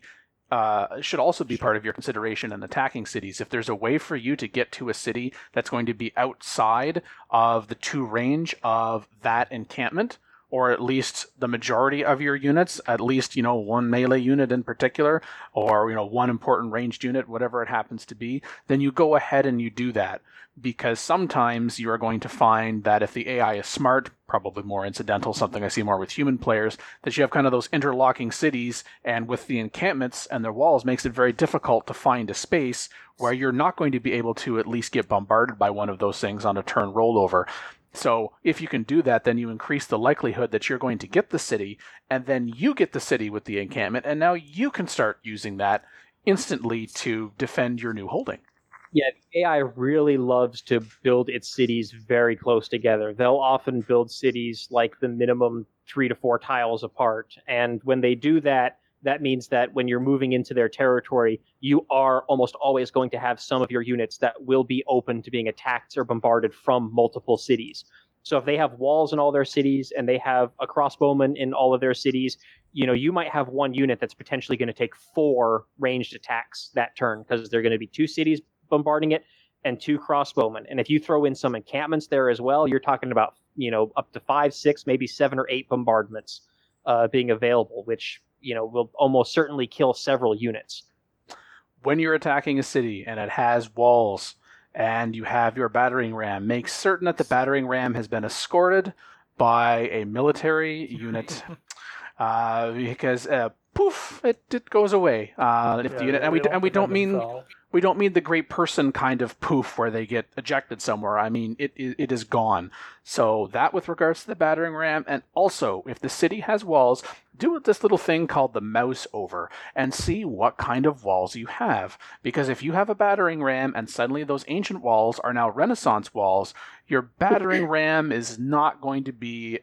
S6: uh, should also be part of your consideration in attacking cities. If there's a way for you to get to a city that's going to be outside of the two range of that encampment, or at least the majority of your units, at least you know one melee unit in particular, or you know one important ranged unit, whatever it happens to be, then you go ahead and you do that because sometimes you are going to find that if the AI is smart, probably more incidental, something I see more with human players, that you have kind of those interlocking cities, and with the encampments and their walls, makes it very difficult to find a space where you're not going to be able to at least get bombarded by one of those things on a turn rollover. So if you can do that, then you increase the likelihood that you're going to get the city, and then you get the city with the encampment, and now you can start using that instantly to defend your new holding.
S4: Yeah, AI really loves to build its cities very close together. They'll often build cities like the minimum three to four tiles apart. And when they do that, that means that when you're moving into their territory, you are almost always going to have some of your units that will be open to being attacked or bombarded from multiple cities. So if they have walls in all their cities and they have a crossbowman in all of their cities, you know, you might have one unit that's potentially going to take four ranged attacks that turn because they're going to be two cities bombarding it and two crossbowmen. And if you throw in some encampments there as well, you're talking about, you know, up to five, six, maybe seven or eight bombardments uh, being available, which, you know, will almost certainly kill several units.
S6: When you're attacking a city and it has walls and you have your battering ram, make certain that the battering ram has been escorted by a military unit. Uh, because uh, poof, it, it goes away. Uh, if
S3: Yeah,
S6: the unit, and we and we don't mean we don't mean the great person kind of poof where they get ejected somewhere. I mean it, it it is gone. So that with regards to the battering ram, and also if the city has walls, do this little thing called the mouse over and see what kind of walls you have. Because if you have a battering ram and suddenly those ancient walls are now Renaissance walls, your battering ram is not going to be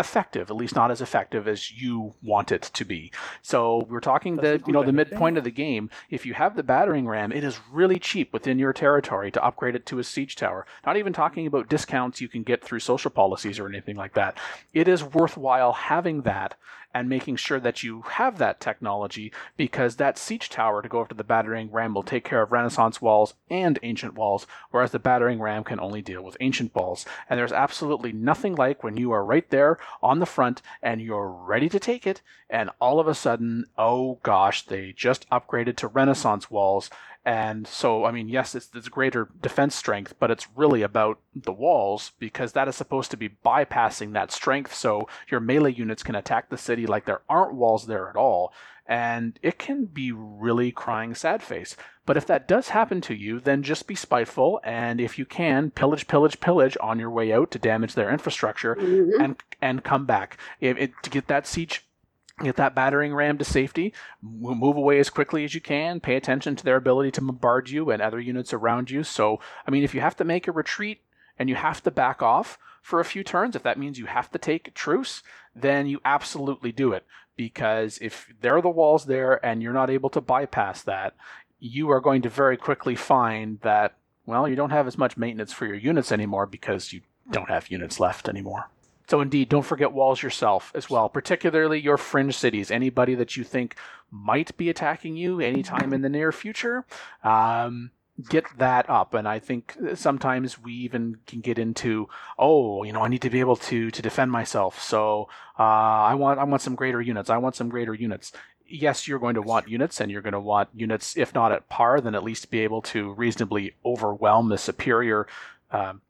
S6: effective, at least not as effective as you want it to be. So we're talking the
S3: Doesn't
S6: you know the midpoint of the game. If you have the battering ram, it is really cheap within your territory to upgrade it to a siege tower. Not even talking about discounts you can get through social policies or anything like that. It is worthwhile having that and making sure that you have that technology because that siege tower to go after the battering ram will take care of renaissance walls and ancient walls whereas the battering ram can only deal with ancient walls. And there's absolutely nothing like when you are right there on the front and you're ready to take it and all of a sudden oh gosh they just upgraded to renaissance walls and so, I mean, yes, it's, it's greater defense strength, but it's really about the walls because that is supposed to be bypassing that strength so your melee units can attack the city like there aren't walls there at all. And it can be really crying sad face. But if that does happen to you, then just be spiteful, and if you can, pillage, pillage, pillage on your way out to damage their infrastructure,
S5: Mhm.
S6: and and come back. If it, to get that siege get that battering ram to safety, move away as quickly as you can, pay attention to their ability to bombard you and other units around you. So, I mean, if you have to make a retreat and you have to back off for a few turns, if that means you have to take a truce, then you absolutely do it. Because if there are the walls there and you're not able to bypass that, you are going to very quickly find that, well, you don't have as much maintenance for your units anymore because you don't have units left anymore. So indeed, don't forget walls yourself as well, particularly your fringe cities. Anybody that you think might be attacking you anytime in the near future, um, get that up. And I think sometimes we even can get into, oh, you know, I need to be able to to defend myself. So uh, I want I want some greater units. I want some greater units. Yes, you're going to want units, and you're going to want units, if not at par, then at least be able to reasonably overwhelm the superior. Um,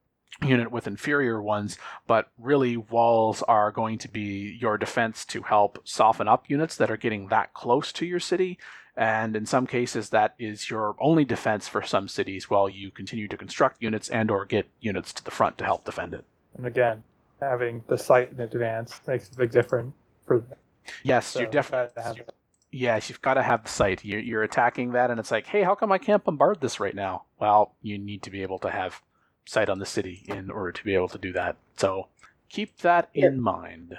S6: unit with inferior ones, but really walls are going to be your defense to help soften up units that are getting that close to your city. And in some cases, that is your only defense for some cities while you continue to construct units and or get units to the front to help defend it.
S3: And again, having the sight in advance makes a big difference for them.
S6: Yes,
S3: So
S6: you definitely
S3: have it.
S6: Yes, you've got to have the sight. You're, you're attacking that, and it's like, hey, how come I can't bombard this right now? Well, you need to be able to have sight on the city in order to be able to do that. So keep that in mind.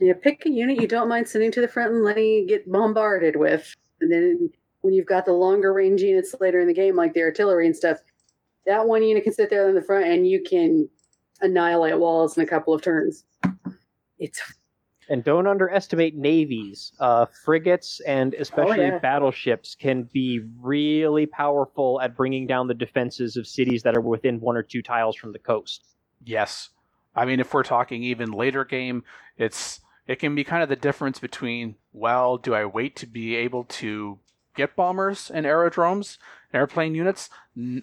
S5: Yeah, pick a unit you don't mind sending to the front and letting it get bombarded with. And then when you've got the longer range units later in the game, like the artillery and stuff, that one unit can sit there in the front and you can annihilate walls in a couple of turns. It's
S4: And don't underestimate navies. Uh, frigates and especially
S5: yeah.
S4: battleships can be really powerful at bringing down the defenses of cities that are within one or two tiles from the coast.
S6: Yes. I mean, if we're talking even later game, it's it can be kind of the difference between well, do I wait to be able to get bombers and aerodromes, and airplane units? N-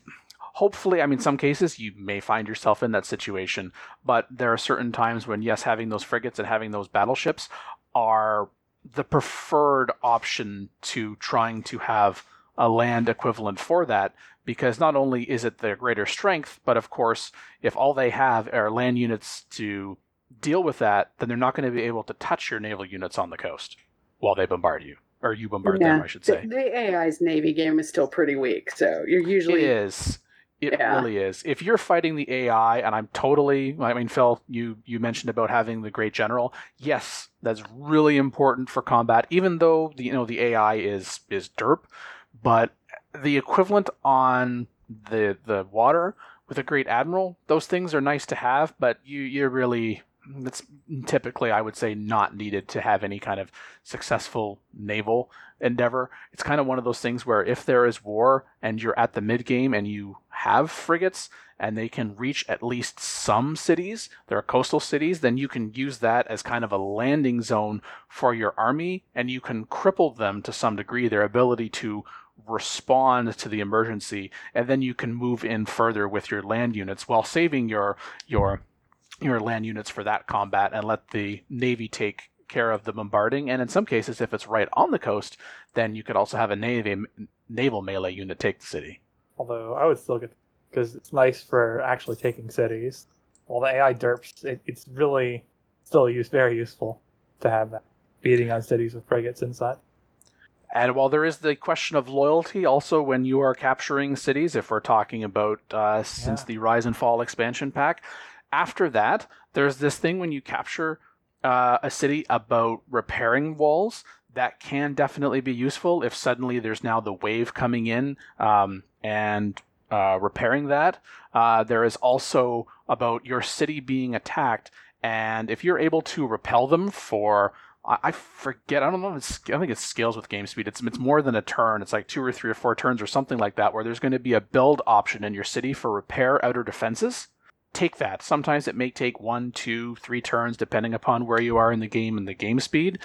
S6: Hopefully, I mean, some cases you may find yourself in that situation, but there are certain times when yes, having those frigates and having those battleships are the preferred option to trying to have a land equivalent for that because not only is it their greater strength, but of course, if all they have are land units to deal with that, then they're not going to be able to touch your naval units on the coast while they bombard you. Or you bombard them, I should say.
S5: the AI's Navy game is still pretty weak, so you're
S6: It
S5: usually
S6: is. It
S5: Yeah.
S6: really is. If you're fighting the AI, and I'm totally, I mean, Phil, you you mentioned about having the great general. Yes, that's really important for combat. Even though the you know the AI is is derp, but the equivalent on the the water with a great admiral, those things are nice to have, but you you're really it's typically I would say not needed to have any kind of successful naval endeavor. It's kind of one of those things where if there is war and you're at the mid game and you have frigates and they can reach at least some cities, there are coastal cities, then you can use that as kind of a landing zone for your army and you can cripple them to some degree, their ability to respond to the emergency, and then you can move in further with your land units while saving your your your land units for that combat and let the navy take care of the bombarding. And in some cases, if it's right on the coast, then you could also have a navy naval melee unit take the city.
S3: Although I would still get because it's nice for actually taking cities. Well, the AI derps, it, it's really still use very useful to have that beating on cities with frigates inside.
S6: And while there is the question of loyalty, also when you are capturing cities, if we're talking about uh, since
S3: Yeah.
S6: the Rise and Fall expansion pack, after that, there's this thing when you capture uh, a city about repairing walls that can definitely be useful if suddenly there's now the wave coming in um, and uh, repairing that. Uh, there is also about your city being attacked, and if you're able to repel them for I forget. I don't know. If it's, I think it scales with game speed. It's it's more than a turn. It's like two or three or four turns or something like that, where there's going to be a build option in your city for repair outer defenses. Take that. Sometimes it may take one, two, three turns, depending upon where you are in the game and the game speed.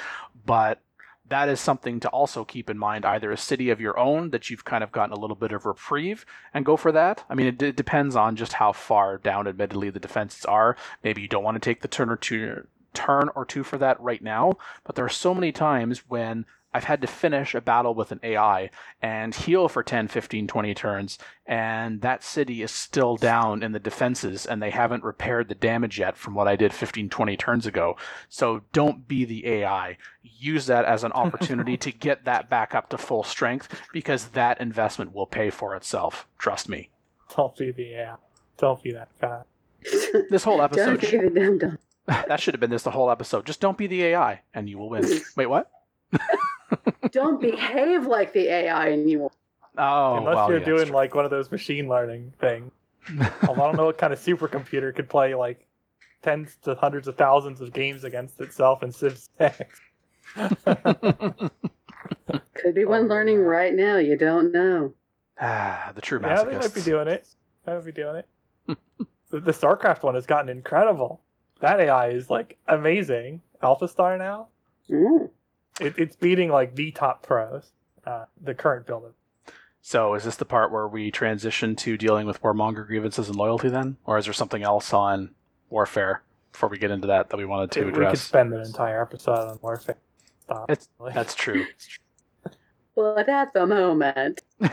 S6: But that is something to also keep in mind. Either a city of your own that you've kind of gotten a little bit of reprieve and go for that. I mean, it, d- depends on just how far down, admittedly, the defenses are. Maybe you don't want to take the turn or two turn or two for that right now, but there are so many times when I've had to finish a battle with an AI and heal for 10, 15, 20 turns, and that city is still down in the defenses and they haven't repaired the damage yet from what I did 15, 20 turns ago. So don't be the AI. Use that as an opportunity to get that back up to full strength because that investment will pay for itself. Trust me.
S3: Don't be the AI. Don't be that guy.
S6: This whole
S5: don't
S6: episode,
S5: be the dum dum.
S6: that should have been this the whole episode. Just don't be the AI and you will win. Wait, what?
S5: Don't behave like the AI, and you.
S6: Oh,
S3: Unless
S6: well,
S3: you're
S6: yeah,
S3: doing like one of those machine learning things. I don't know what kind of supercomputer could play like tens to hundreds of thousands of games against itself in Civ 6.
S5: Could be one learning right now. You don't know.
S6: ah, the true
S3: yeah, they might be doing it. They might be doing it. the, the StarCraft one has gotten incredible. That AI is like amazing. AlphaStar now.
S5: Mm.
S3: It, it's beating like the top pros. Uh, the current build. of-
S6: So, is this the part where we transition to dealing with warmonger grievances and loyalty then, or is there something else on warfare before we get into that that we wanted to address?
S3: we could spend an entire episode on warfare. Stop.
S6: It's-
S3: Like,
S6: That's true.
S5: But at the moment,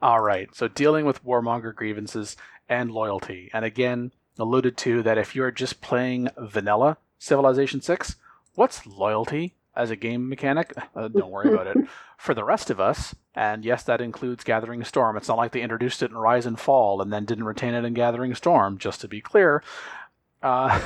S6: All right. So dealing with warmonger grievances and loyalty. And again, alluded to that if you're just playing vanilla Civilization 6, what's loyalty as a game mechanic? Uh, don't worry about it. For the rest of us, and yes, that includes Gathering Storm. It's not like they introduced it in Rise and Fall and then didn't retain it in Gathering Storm, just to be clear. Uh,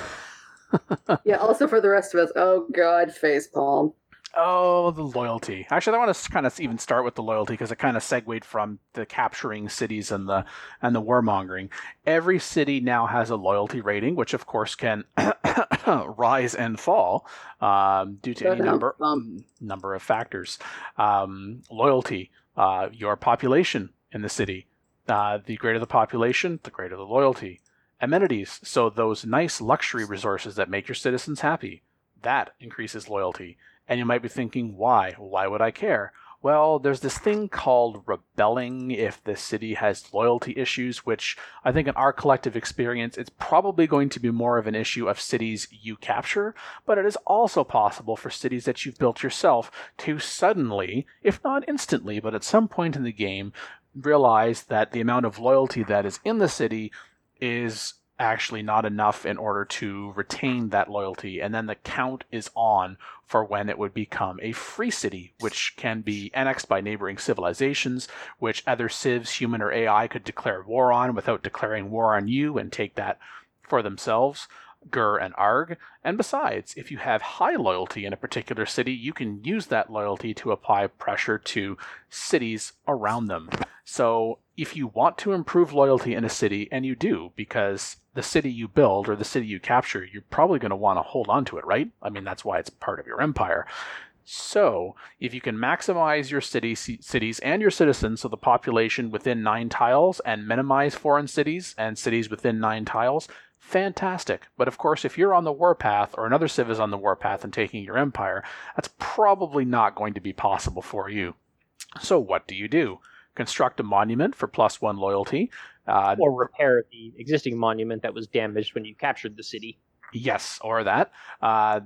S5: yeah. Also for the rest of us, oh god, facepalm.
S6: Oh, the loyalty. Actually, I want to kind of even start with the loyalty because it kind of segued from the capturing cities and the and the warmongering. Every city now has a loyalty rating, which of course can rise and fall um, due to any number
S5: bum.
S6: number of factors. Um, loyalty, uh, your population in the city. Uh, the greater the population, the greater the loyalty. Amenities, so those nice luxury resources that make your citizens happy, that increases loyalty. And you might be thinking, why? Why would I care? Well, there's this thing called rebelling if the city has loyalty issues, which I think in our collective experience, it's probably going to be more of an issue of cities you capture, but it is also possible for cities that you've built yourself to suddenly, if not instantly, but at some point in the game, realize that the amount of loyalty that is in the city is actually not enough in order to retain that loyalty. And then the count is on for when it would become a free city, which can be annexed by neighboring civilizations, which other civs, human or AI, could declare war on without declaring war on you and take that for themselves. Gur and Arg. And besides, if you have high loyalty in a particular city, you can use that loyalty to apply pressure to cities around them. So if you want to improve loyalty in a city, and you do, because the city you build or the city you capture, you're probably going to want to hold on to it, right? I mean, that's why it's part of your empire. So, if you can maximize your city, cities and your citizens, so the population within nine tiles, and minimize foreign cities and cities within nine tiles, fantastic. But of course, if you're on the warpath or another civ is on the warpath and taking your empire, that's probably not going to be possible for you. So, what do you do? Construct a monument for plus one loyalty.
S4: Uh, or repair the existing monument that was damaged when you captured the city.
S6: Yes, or that. Uh,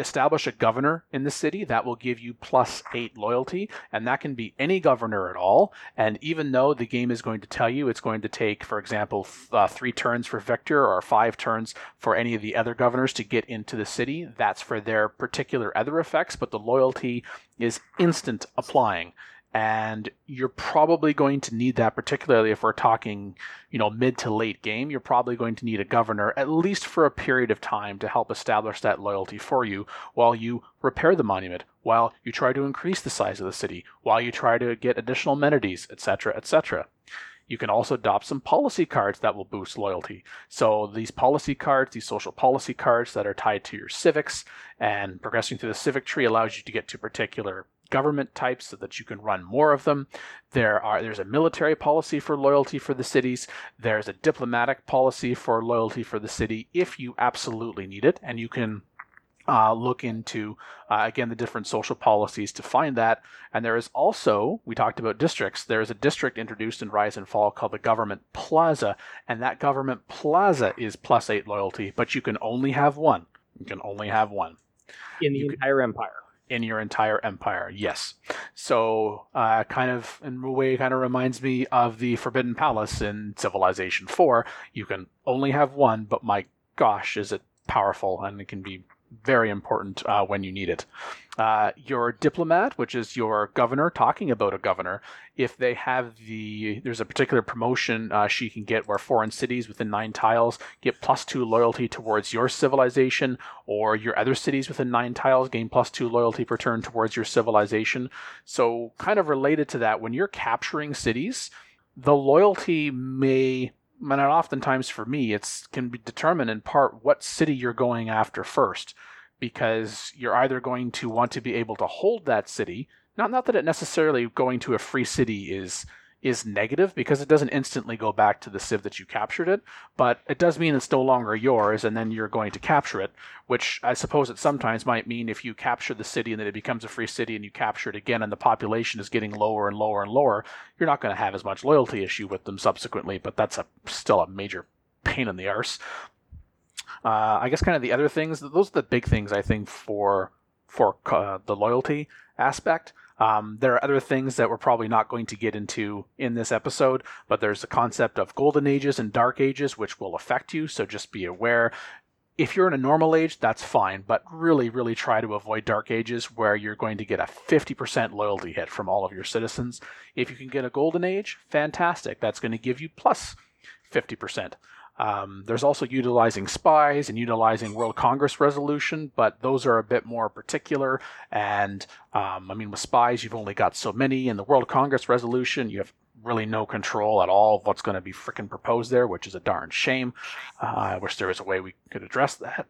S6: establish a governor in the city that will give you plus eight loyalty and that can be any governor at all. And even though the game is going to tell you it's going to take for example uh, three turns for victor or five turns for any of the other governors to get into the city that's for their particular other effects but the loyalty is instant applying and you're probably going to need that particularly if we're talking you know mid to late game you're probably going to need a governor at least for a period of time to help establish that loyalty for you while you repair the monument while you try to increase the size of the city while you try to get additional amenities etc etc you can also adopt some policy cards that will boost loyalty. So these policy cards, these social policy cards that are tied to your civics and progressing through the civic tree allows you to get to particular government types so that you can run more of them. There are there's a military policy for loyalty for the cities. There's a diplomatic policy for loyalty for the city if you absolutely need it, and you can uh, look into uh, again the different social policies to find that. And there is also we talked about districts. There is a district introduced in Rise and Fall called the Government Plaza, and that Government Plaza is plus eight loyalty, but you can only have one. You can only have one
S4: in the you entire can, empire
S6: in your entire empire. Yes. So, uh, kind of in a way, kind of reminds me of the Forbidden Palace in Civilization 4. You can only have one, but my gosh, is it powerful and it can be very important uh, when you need it. Uh, your diplomat, which is your governor, talking about a governor, if they have the there's a particular promotion uh, she can get where foreign cities within nine tiles get plus two loyalty towards your civilization, or your other cities within nine tiles gain plus two loyalty per turn towards your civilization. So, kind of related to that, when you're capturing cities, the loyalty may and oftentimes for me, it's can be determined in part what city you're going after first, because you're either going to want to be able to hold that city. Not not that it necessarily going to a free city is is negative because it doesn't instantly go back to the civ that you captured it, but it does mean it's no longer yours and then you're going to capture it, which I suppose it sometimes might mean if you capture the city and then it becomes a free city and you capture it again and the population is getting lower and lower and lower, you're not going to have as much loyalty issue with them subsequently, but that's a, still a major pain in the arse. Uh, I guess kind of the other things, those are the big things I think for for uh, the loyalty aspect. Um, there are other things that we're probably not going to get into in this episode, but there's the concept of golden ages and dark ages, which will affect you, so just be aware. If you're in a normal age, that's fine, but really, really try to avoid dark ages where you're going to get a 50% loyalty hit from all of your citizens. If you can get a golden age, fantastic. That's going to give you plus 50%. Um, there's also utilizing spies and utilizing World Congress resolution, but those are a bit more particular. And um, I mean, with spies, you've only got so many. In the World Congress resolution, you have really no control at all of what's going to be freaking proposed there, which is a darn shame. Uh, I wish there was a way we could address that.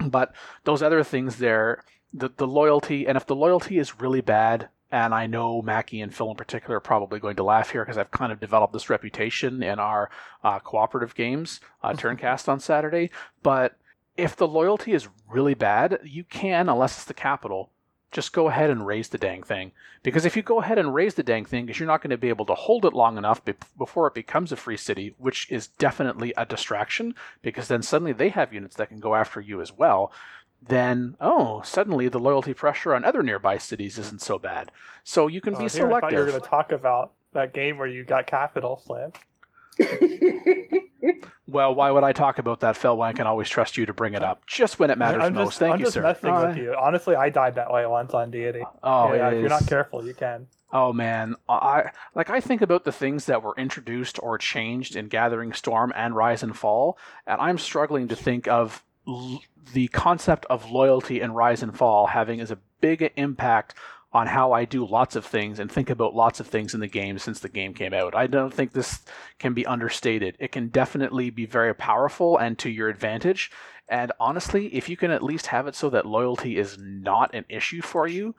S6: But those other things there, the, the loyalty, and if the loyalty is really bad, and I know Mackie and Phil in particular are probably going to laugh here because I've kind of developed this reputation in our uh, cooperative games, uh, mm-hmm. Turncast on Saturday. But if the loyalty is really bad, you can, unless it's the capital, just go ahead and raze the dang thing. Because if you go ahead and raze the dang thing, because you're not going to be able to hold it long enough be- before it becomes a free city, which is definitely a distraction, because then suddenly they have units that can go after you as well. Then, oh, suddenly the loyalty pressure on other nearby cities isn't so bad. So you can
S3: Oh,
S6: be
S3: here, I thought you were going to talk about that game where you got capital slammed.
S6: Well, why would I talk about that, Phil, when I can always trust you to bring it up just when it matters
S3: I'm
S6: most?
S3: just,
S6: Thank
S3: I'm
S6: you,
S3: just
S6: sir.
S3: messing
S6: Oh,
S3: with you. Honestly, I died that way once on deity.
S6: Oh,
S3: yeah,
S6: it
S3: if you're not careful, you can.
S6: Oh man, I like I think about the things that were introduced or changed in Gathering Storm and Rise and Fall, and I'm struggling to think of l- the concept of loyalty and Rise and Fall having as a big impact on how I do lots of things and think about lots of things in the game since the game came out. I don't think this can be understated. It can definitely be very powerful and to your advantage. And honestly, if you can at least have it so that loyalty is not an issue for you,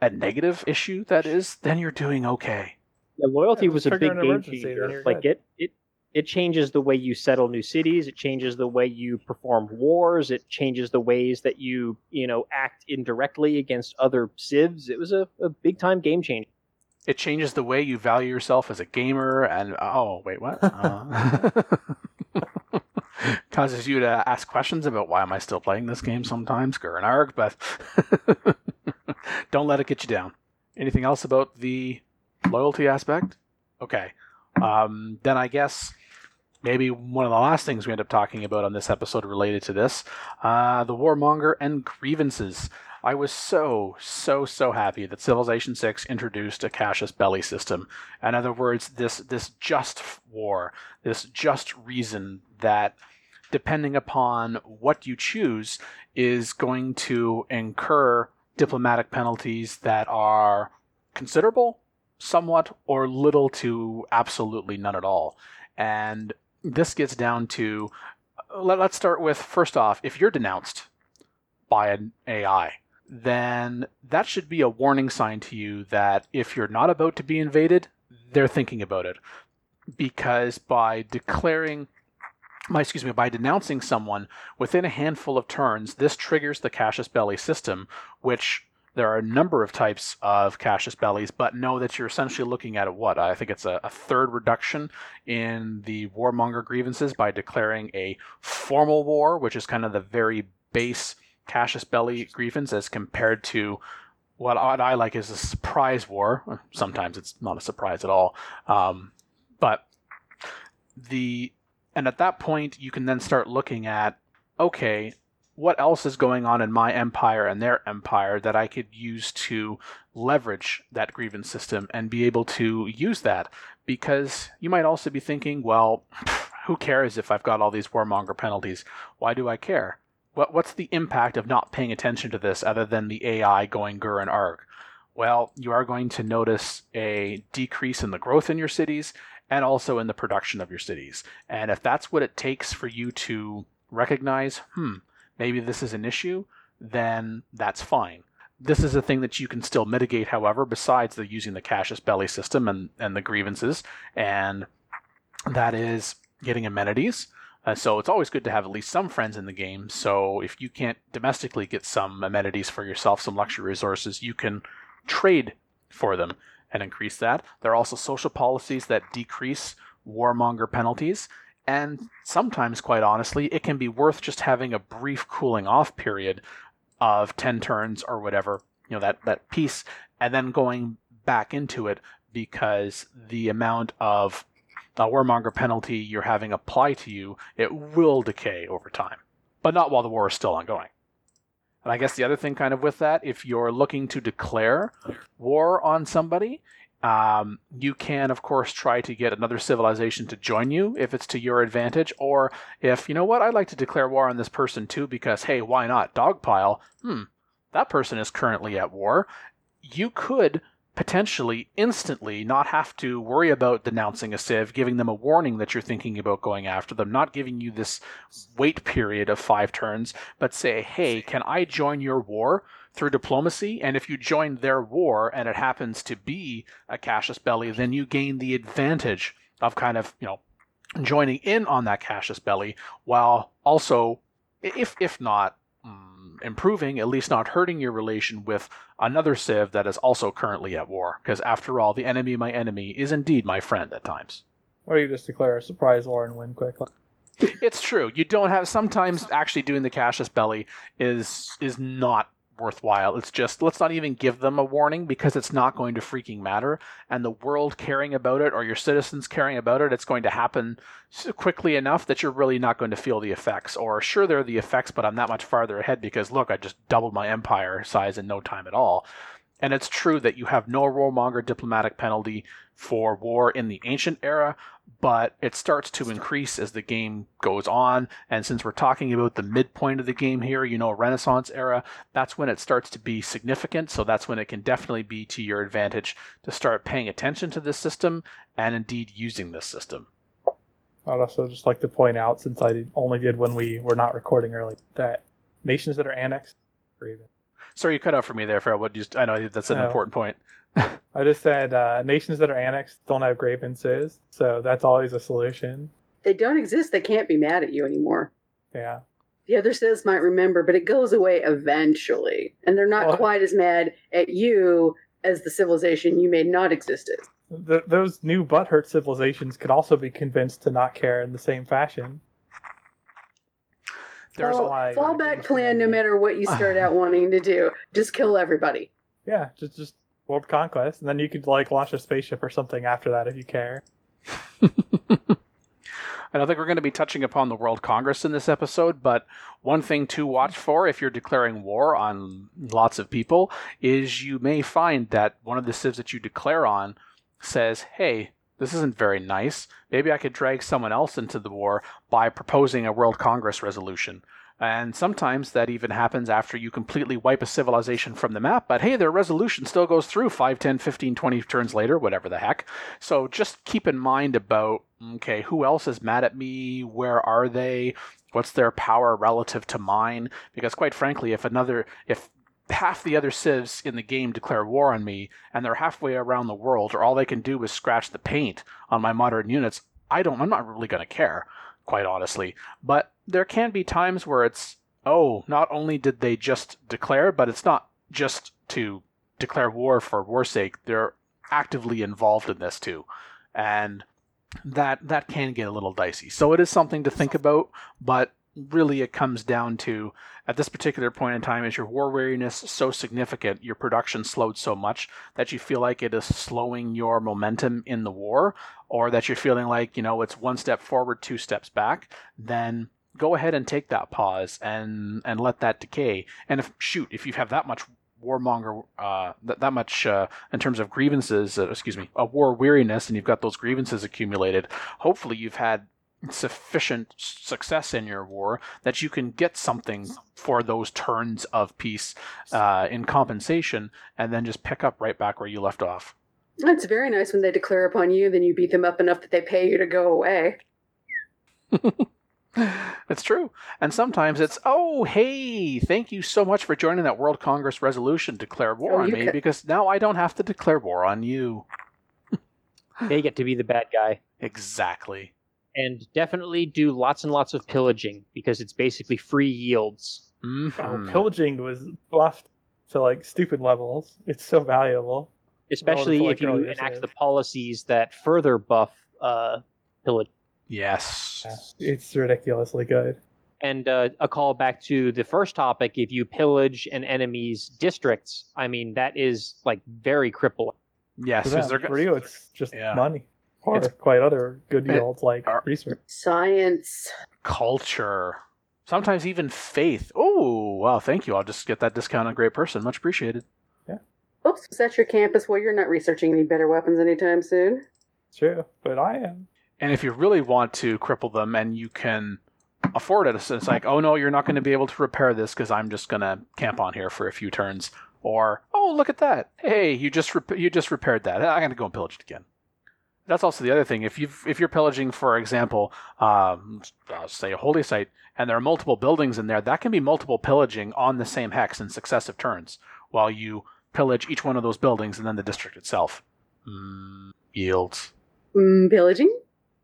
S6: a negative issue that is, then you're doing okay.
S4: Yeah, loyalty
S3: Yeah,
S4: was a big
S3: an
S4: game
S3: emergency,
S4: changer. Like
S3: good.
S4: it, it, it changes the way you settle new cities. It changes the way you perform wars. It changes the ways that you, you know, act indirectly against other civs. It was a, a big time game changer.
S6: It changes the way you value yourself as a gamer, and oh, wait, what? Uh, causes you to ask questions about why am I still playing this game sometimes, Gur and Arg, but don't let it get you down. Anything else about the loyalty aspect? Okay. Um, then I guess maybe one of the last things we end up talking about on this episode related to this uh, the warmonger and grievances. I was so, so, so happy that Civilization 6 introduced a Casus Belli system. In other words, this, this just war, this just reason that, depending upon what you choose, is going to incur diplomatic penalties that are considerable, somewhat, or little to absolutely none at all. And this gets down to uh, let, us start with first off, if you're denounced by an AI, then that should be a warning sign to you that if you're not about to be invaded, they're thinking about it. Because by declaring, my, excuse me, by denouncing someone within a handful of turns, this triggers the Casus Belli system, which there are a number of types of Casus Bellis, but know that you're essentially looking at a, what? I think it's a, a third reduction in the warmonger grievances by declaring a formal war, which is kind of the very base Casus belli grievance as compared to what I like is a surprise war. Sometimes it's not a surprise at all. Um, but the and at that point you can then start looking at okay, what else is going on in my empire and their empire that I could use to leverage that grievance system and be able to use that because you might also be thinking, well, who cares if I've got all these warmonger penalties? Why do I care? What, what's the impact of not paying attention to this other than the AI going Gur and Arg? Well, you are going to notice a decrease in the growth in your cities and also in the production of your cities. And if that's what it takes for you to recognize, hmm, maybe this is an issue, then that's fine. This is a thing that you can still mitigate, however, besides the using the Casus Belli system and, and the grievances, and that is getting amenities. Uh, so it's always good to have at least some friends in the game. So if you can't domestically get some amenities for yourself, some luxury resources, you can trade for them and increase that. There are also social policies that decrease warmonger penalties. And sometimes, quite honestly, it can be worth just having a brief cooling off period of 10 turns or whatever, you know, that, that piece, and then going back into it because the amount of uh, warmonger penalty you're having apply to you, it will decay over time, but not while the war is still ongoing. And I guess the other thing, kind of with that, if you're looking to declare war on somebody, um, you can, of course, try to get another civilization to join you if it's to your advantage, or if, you know what, I'd like to declare war on this person too because, hey, why not? Dogpile, hmm, that person is currently at war. You could potentially instantly not have to worry about denouncing a civ, giving them a warning that you're thinking about going after them, not giving you this wait period of five turns, but say, hey, can I join your war through diplomacy? And if you join their war and it happens to be a Casus Belli, then you gain the advantage of kind of, you know, joining in on that Casus Belli while also, if if not, mm, improving, at least not hurting your relation with another Civ that is also currently at war. Because after all, the enemy of my enemy is indeed my friend at times.
S3: Or you just declare a surprise war and win quickly.
S6: It's true. You don't have sometimes actually doing the Casus belli is is not worthwhile. It's just let's not even give them a warning because it's not going to freaking matter. And the world caring about it or your citizens caring about it, it's going to happen so quickly enough that you're really not going to feel the effects. Or sure, there are the effects, but I'm that much farther ahead because look, I just doubled my empire size in no time at all. And it's true that you have no warmonger diplomatic penalty for war in the ancient era, but it starts to increase as the game goes on. And since we're talking about the midpoint of the game here, you know, Renaissance era, that's when it starts to be significant. So that's when it can definitely be to your advantage to start paying attention to this system and indeed using this system.
S3: I'd also just like to point out, since I only did when we were not recording early, that nations that are annexed or even
S6: Sorry, you cut out for me there, Farrell. What you, I know that's an
S3: Oh.
S6: important point.
S3: I just said uh, nations that are annexed don't have grievances, so that's always a solution.
S5: They don't exist. They can't be mad at you anymore.
S3: Yeah.
S5: The other civs might remember, but it goes away eventually. And they're not
S3: Well-
S5: quite as mad at you as the civilization you made not exist as.
S3: Th those new butthurt civilizations could also be convinced to not care in the same fashion.
S6: There's
S3: Well,
S6: a,
S3: why-
S5: Fallback plan no matter what you start out wanting to do. Just kill everybody.
S3: Yeah, just just world conquest, and then you could like launch a spaceship or something after that if you care.
S6: I don't think we're going to be touching upon the World Congress in this episode, but one thing to watch for if you're declaring war on lots of people is you may find that one of the civs that you declare on says, hey, this isn't very nice. Maybe I could drag someone else into the war by proposing a World Congress resolution. And sometimes that even happens after you completely wipe a civilization from the map, but hey, their resolution still goes through 5, 10, 15, 20 turns later, whatever the heck. So just keep in mind about okay, who else is mad at me? Where are they? What's their power relative to mine? Because quite frankly, if another if half the other civs in the game declare war on me and they're halfway around the world or all they can do is scratch the paint on my modern units, I don't I'm not really going to care, quite honestly. But there can be times where it's oh, not only did they just declare, but it's not just to declare war for war's sake. They're actively involved in this too. And that that can get a little dicey. So it is something to think about, but really it comes down to at this particular point in time is your war weariness so significant, your production slowed so much that you feel like it is slowing your momentum in the war, or that you're feeling like, you know, it's one step forward, two steps back, then go ahead and take that pause and and let that decay. And if shoot, if you have that much warmonger, uh, that, that much uh, in terms of grievances, uh, excuse me, a war weariness, and you've got those grievances accumulated, hopefully you've had sufficient success in your war that you can get something for those turns of peace uh, in compensation, and then just pick up right back where you left off.
S5: It's very nice when they declare upon you, then you beat them up enough that they pay you to go away.
S6: It's true. And sometimes it's, oh, hey, thank you so much for joining that World Congress resolution, declare war
S5: Oh,
S6: on me,
S5: could-
S6: because now I don't have to declare war on you.
S4: They get to be the bad guy.
S6: Exactly.
S4: And definitely do lots and lots of pillaging because it's basically free yields.
S3: Oh,
S6: Mhm.
S3: pillaging was buffed to like stupid levels. It's so valuable.
S4: Especially if you enact
S3: said.
S4: the policies that further buff uh, pillage.
S6: Yes.
S3: It's ridiculously good.
S4: And uh, a call back to the first topic if you pillage an enemy's districts, I mean, that is like very crippling.
S6: Yes.
S3: For,
S6: is
S3: them,
S6: there-
S3: for you, it's just
S6: Yeah.
S3: money. Or
S6: It's-
S3: quite other good yields like
S6: Are-
S3: research.
S5: Science.
S6: culture. Sometimes even faith. Oh, wow, thank you. I'll just get that discount on Great Person. Much appreciated. Yeah.
S5: Oops, was that your campus? Well, you're not researching any better weapons anytime soon.
S3: True, but I am.
S6: And if you really want to cripple them and you can afford it, it's it's like, oh no, you're not going to be able to repair this because I'm just going to camp on here for a few turns. Or, oh, look at that. Hey, you just rep- you just repaired that. I'm going to go and pillage it again. That's also the other thing. If you if you're pillaging, for example, um, uh, say a holy site, and there are multiple buildings in there, that can be multiple pillaging on the same hex in successive turns, while you pillage each one of those buildings and then the district itself. Mm, yields.
S5: Mm, pillaging?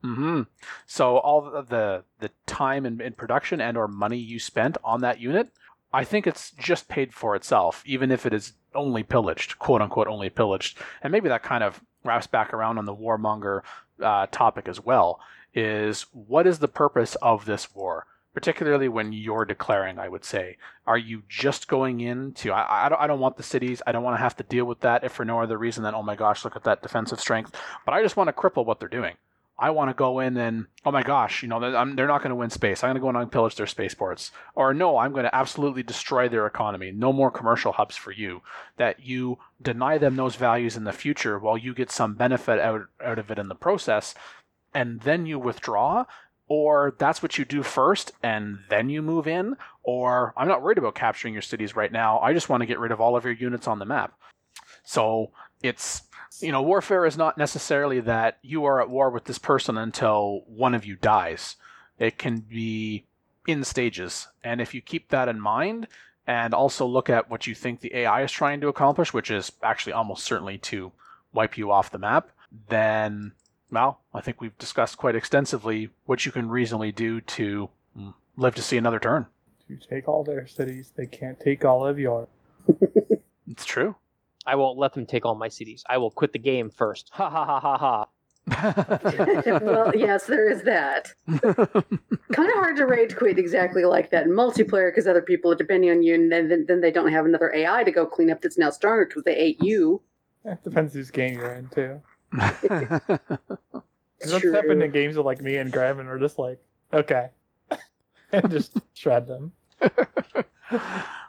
S6: hmm So all the the time in, in production and or money you spent on that unit I think it's just paid for itself, even if it is only pillaged, quote unquote, only pillaged. And maybe that kind of wraps back around on the warmonger uh, topic as well. Is what is the purpose of this war? Particularly when you're declaring, I would say, are you just going into? I, I don't. I don't want the cities. I don't want to have to deal with that if for no other reason than oh my gosh, look at that defensive strength. But I just want to cripple what they're doing. I want to go in and oh my gosh, you know they're, they're not going to win space. I'm going to go in and pillage their spaceports. Or no, I'm going to absolutely destroy their economy. No more commercial hubs for you. That you deny them those values in the future while you get some benefit out out of it in the process, and then you withdraw. Or that's what you do first and then you move in. Or I'm not worried about capturing your cities right now. I just want to get rid of all of your units on the map. So it's you know, warfare is not necessarily that you are at war with this person until one of you dies. It can be in stages. And if you keep that in mind and also look at what you think the AI is trying to accomplish, which is actually almost certainly to wipe you off the map, then, well, I think we've discussed quite extensively what you can reasonably do to mm, live to see another turn.
S3: You take all their cities, they can't take all of yours.
S6: It's true.
S4: I won't let them take all my cities. I will quit the game first. Ha ha ha ha ha.
S5: well, yes, there is that. kind of hard to rage quit exactly like that in multiplayer because other people are depending on you, and then, then they don't have another AI to go clean up that's now stronger because they ate you.
S3: It depends whose game you're in too.
S5: It's
S3: That's
S5: true.
S3: happened in games with like me and Graham, and we're just like, okay, and just shred them.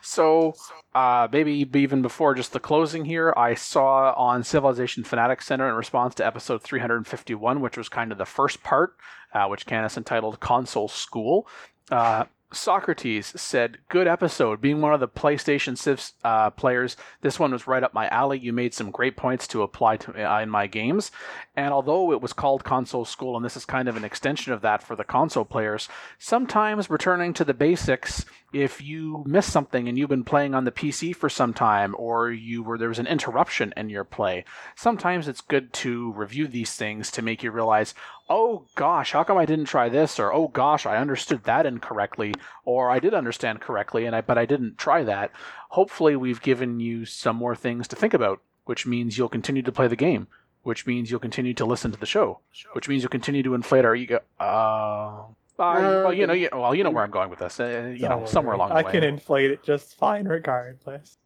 S6: So, uh, maybe even before just the closing here, I saw on Civilization Fanatics Center in response to episode 351, which was kind of the first part, uh, which Canis entitled Console School. Uh, Socrates said, Good episode. Being one of the PlayStation Civ uh, players, this one was right up my alley. You made some great points to apply to uh, in my games. And although it was called Console School, and this is kind of an extension of that for the console players, sometimes returning to the basics if you miss something and you've been playing on the PC for some time or you were there was an interruption in your play, sometimes it's good to review these things to make you realize, "Oh gosh, how come I didn't try this?" or "Oh gosh, I understood that incorrectly," or "I did understand correctly and I but I didn't try that." Hopefully, we've given you some more things to think about, which means you'll continue to play the game, which means you'll continue to listen to the show, which means you'll continue to inflate our ego. Uh, uh, well, you know, you, well, you know where I'm going with this. Uh, you know, somewhere along the
S3: I
S6: way.
S3: can inflate it just fine, regardless.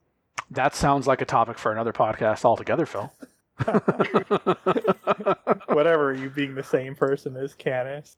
S6: That sounds like a topic for another podcast altogether, Phil.
S3: Whatever, you being the same person as Canis.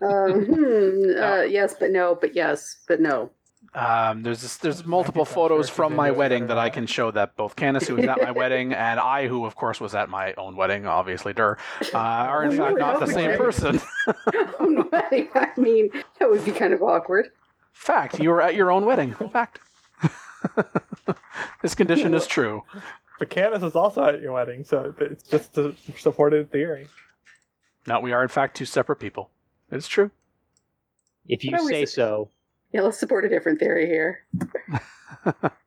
S5: Um, hmm, uh, yes, but no, but yes, but no.
S6: Um, there's this, there's multiple photos
S3: sure
S6: from my wedding that I can show that both Candace, who was at my wedding, and I, who of course was at my own wedding, obviously, der, uh, are in
S5: Oh,
S6: fact not the
S5: no,
S6: same
S5: okay.
S6: person.
S5: I mean, that would be kind of awkward.
S6: Fact, you were at your own wedding. Fact. this condition is true.
S3: But Canis was also at your wedding, so it's just a supported theory.
S6: Now we are in fact two separate people. It's true.
S4: If you
S5: What are we
S4: say
S5: s-
S4: so.
S5: Yeah, let's support a different theory here.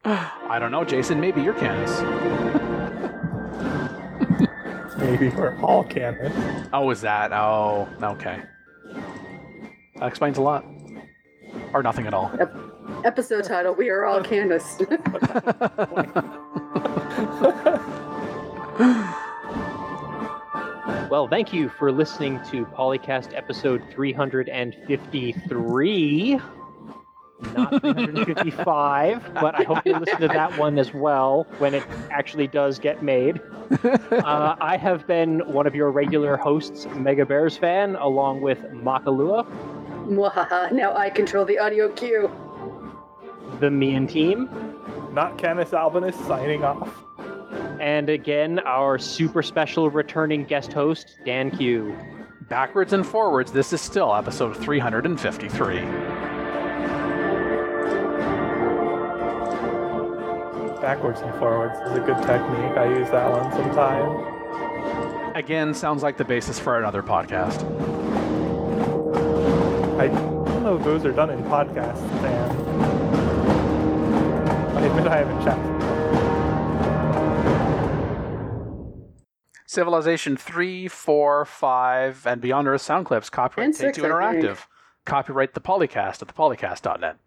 S6: I don't know, Jason. Maybe you're Candace.
S3: Maybe we're all Canis.
S6: Oh, is that? Oh, okay. That explains a lot. Or nothing at all.
S5: Episode title: We are all Candace.
S4: Well, thank you for listening to Polycast episode 353. Not 355, but I hope you listen to that one as well when it actually does get made. Uh, I have been one of your regular hosts, Mega Bears fan, along with Makahlua,
S5: Mwahaha. now I control the audio cue.
S4: the Mian team,
S3: Not Canis Albinus signing off.
S4: and again, our super special returning guest host, Dan Q.
S6: Backwards and forwards, this is still episode 353.
S3: Backwards and forwards is a good technique. I use that one sometimes.
S6: Again, sounds like the basis for another podcast.
S3: I don't know if those are done in podcasts, Dan. I admit I haven't checked.
S6: Civilization 3, 4, 5, and Beyond Earth sound clips, copyright
S5: And
S6: Take Two Interactive. Copyright the Polycast at thepolycast.net.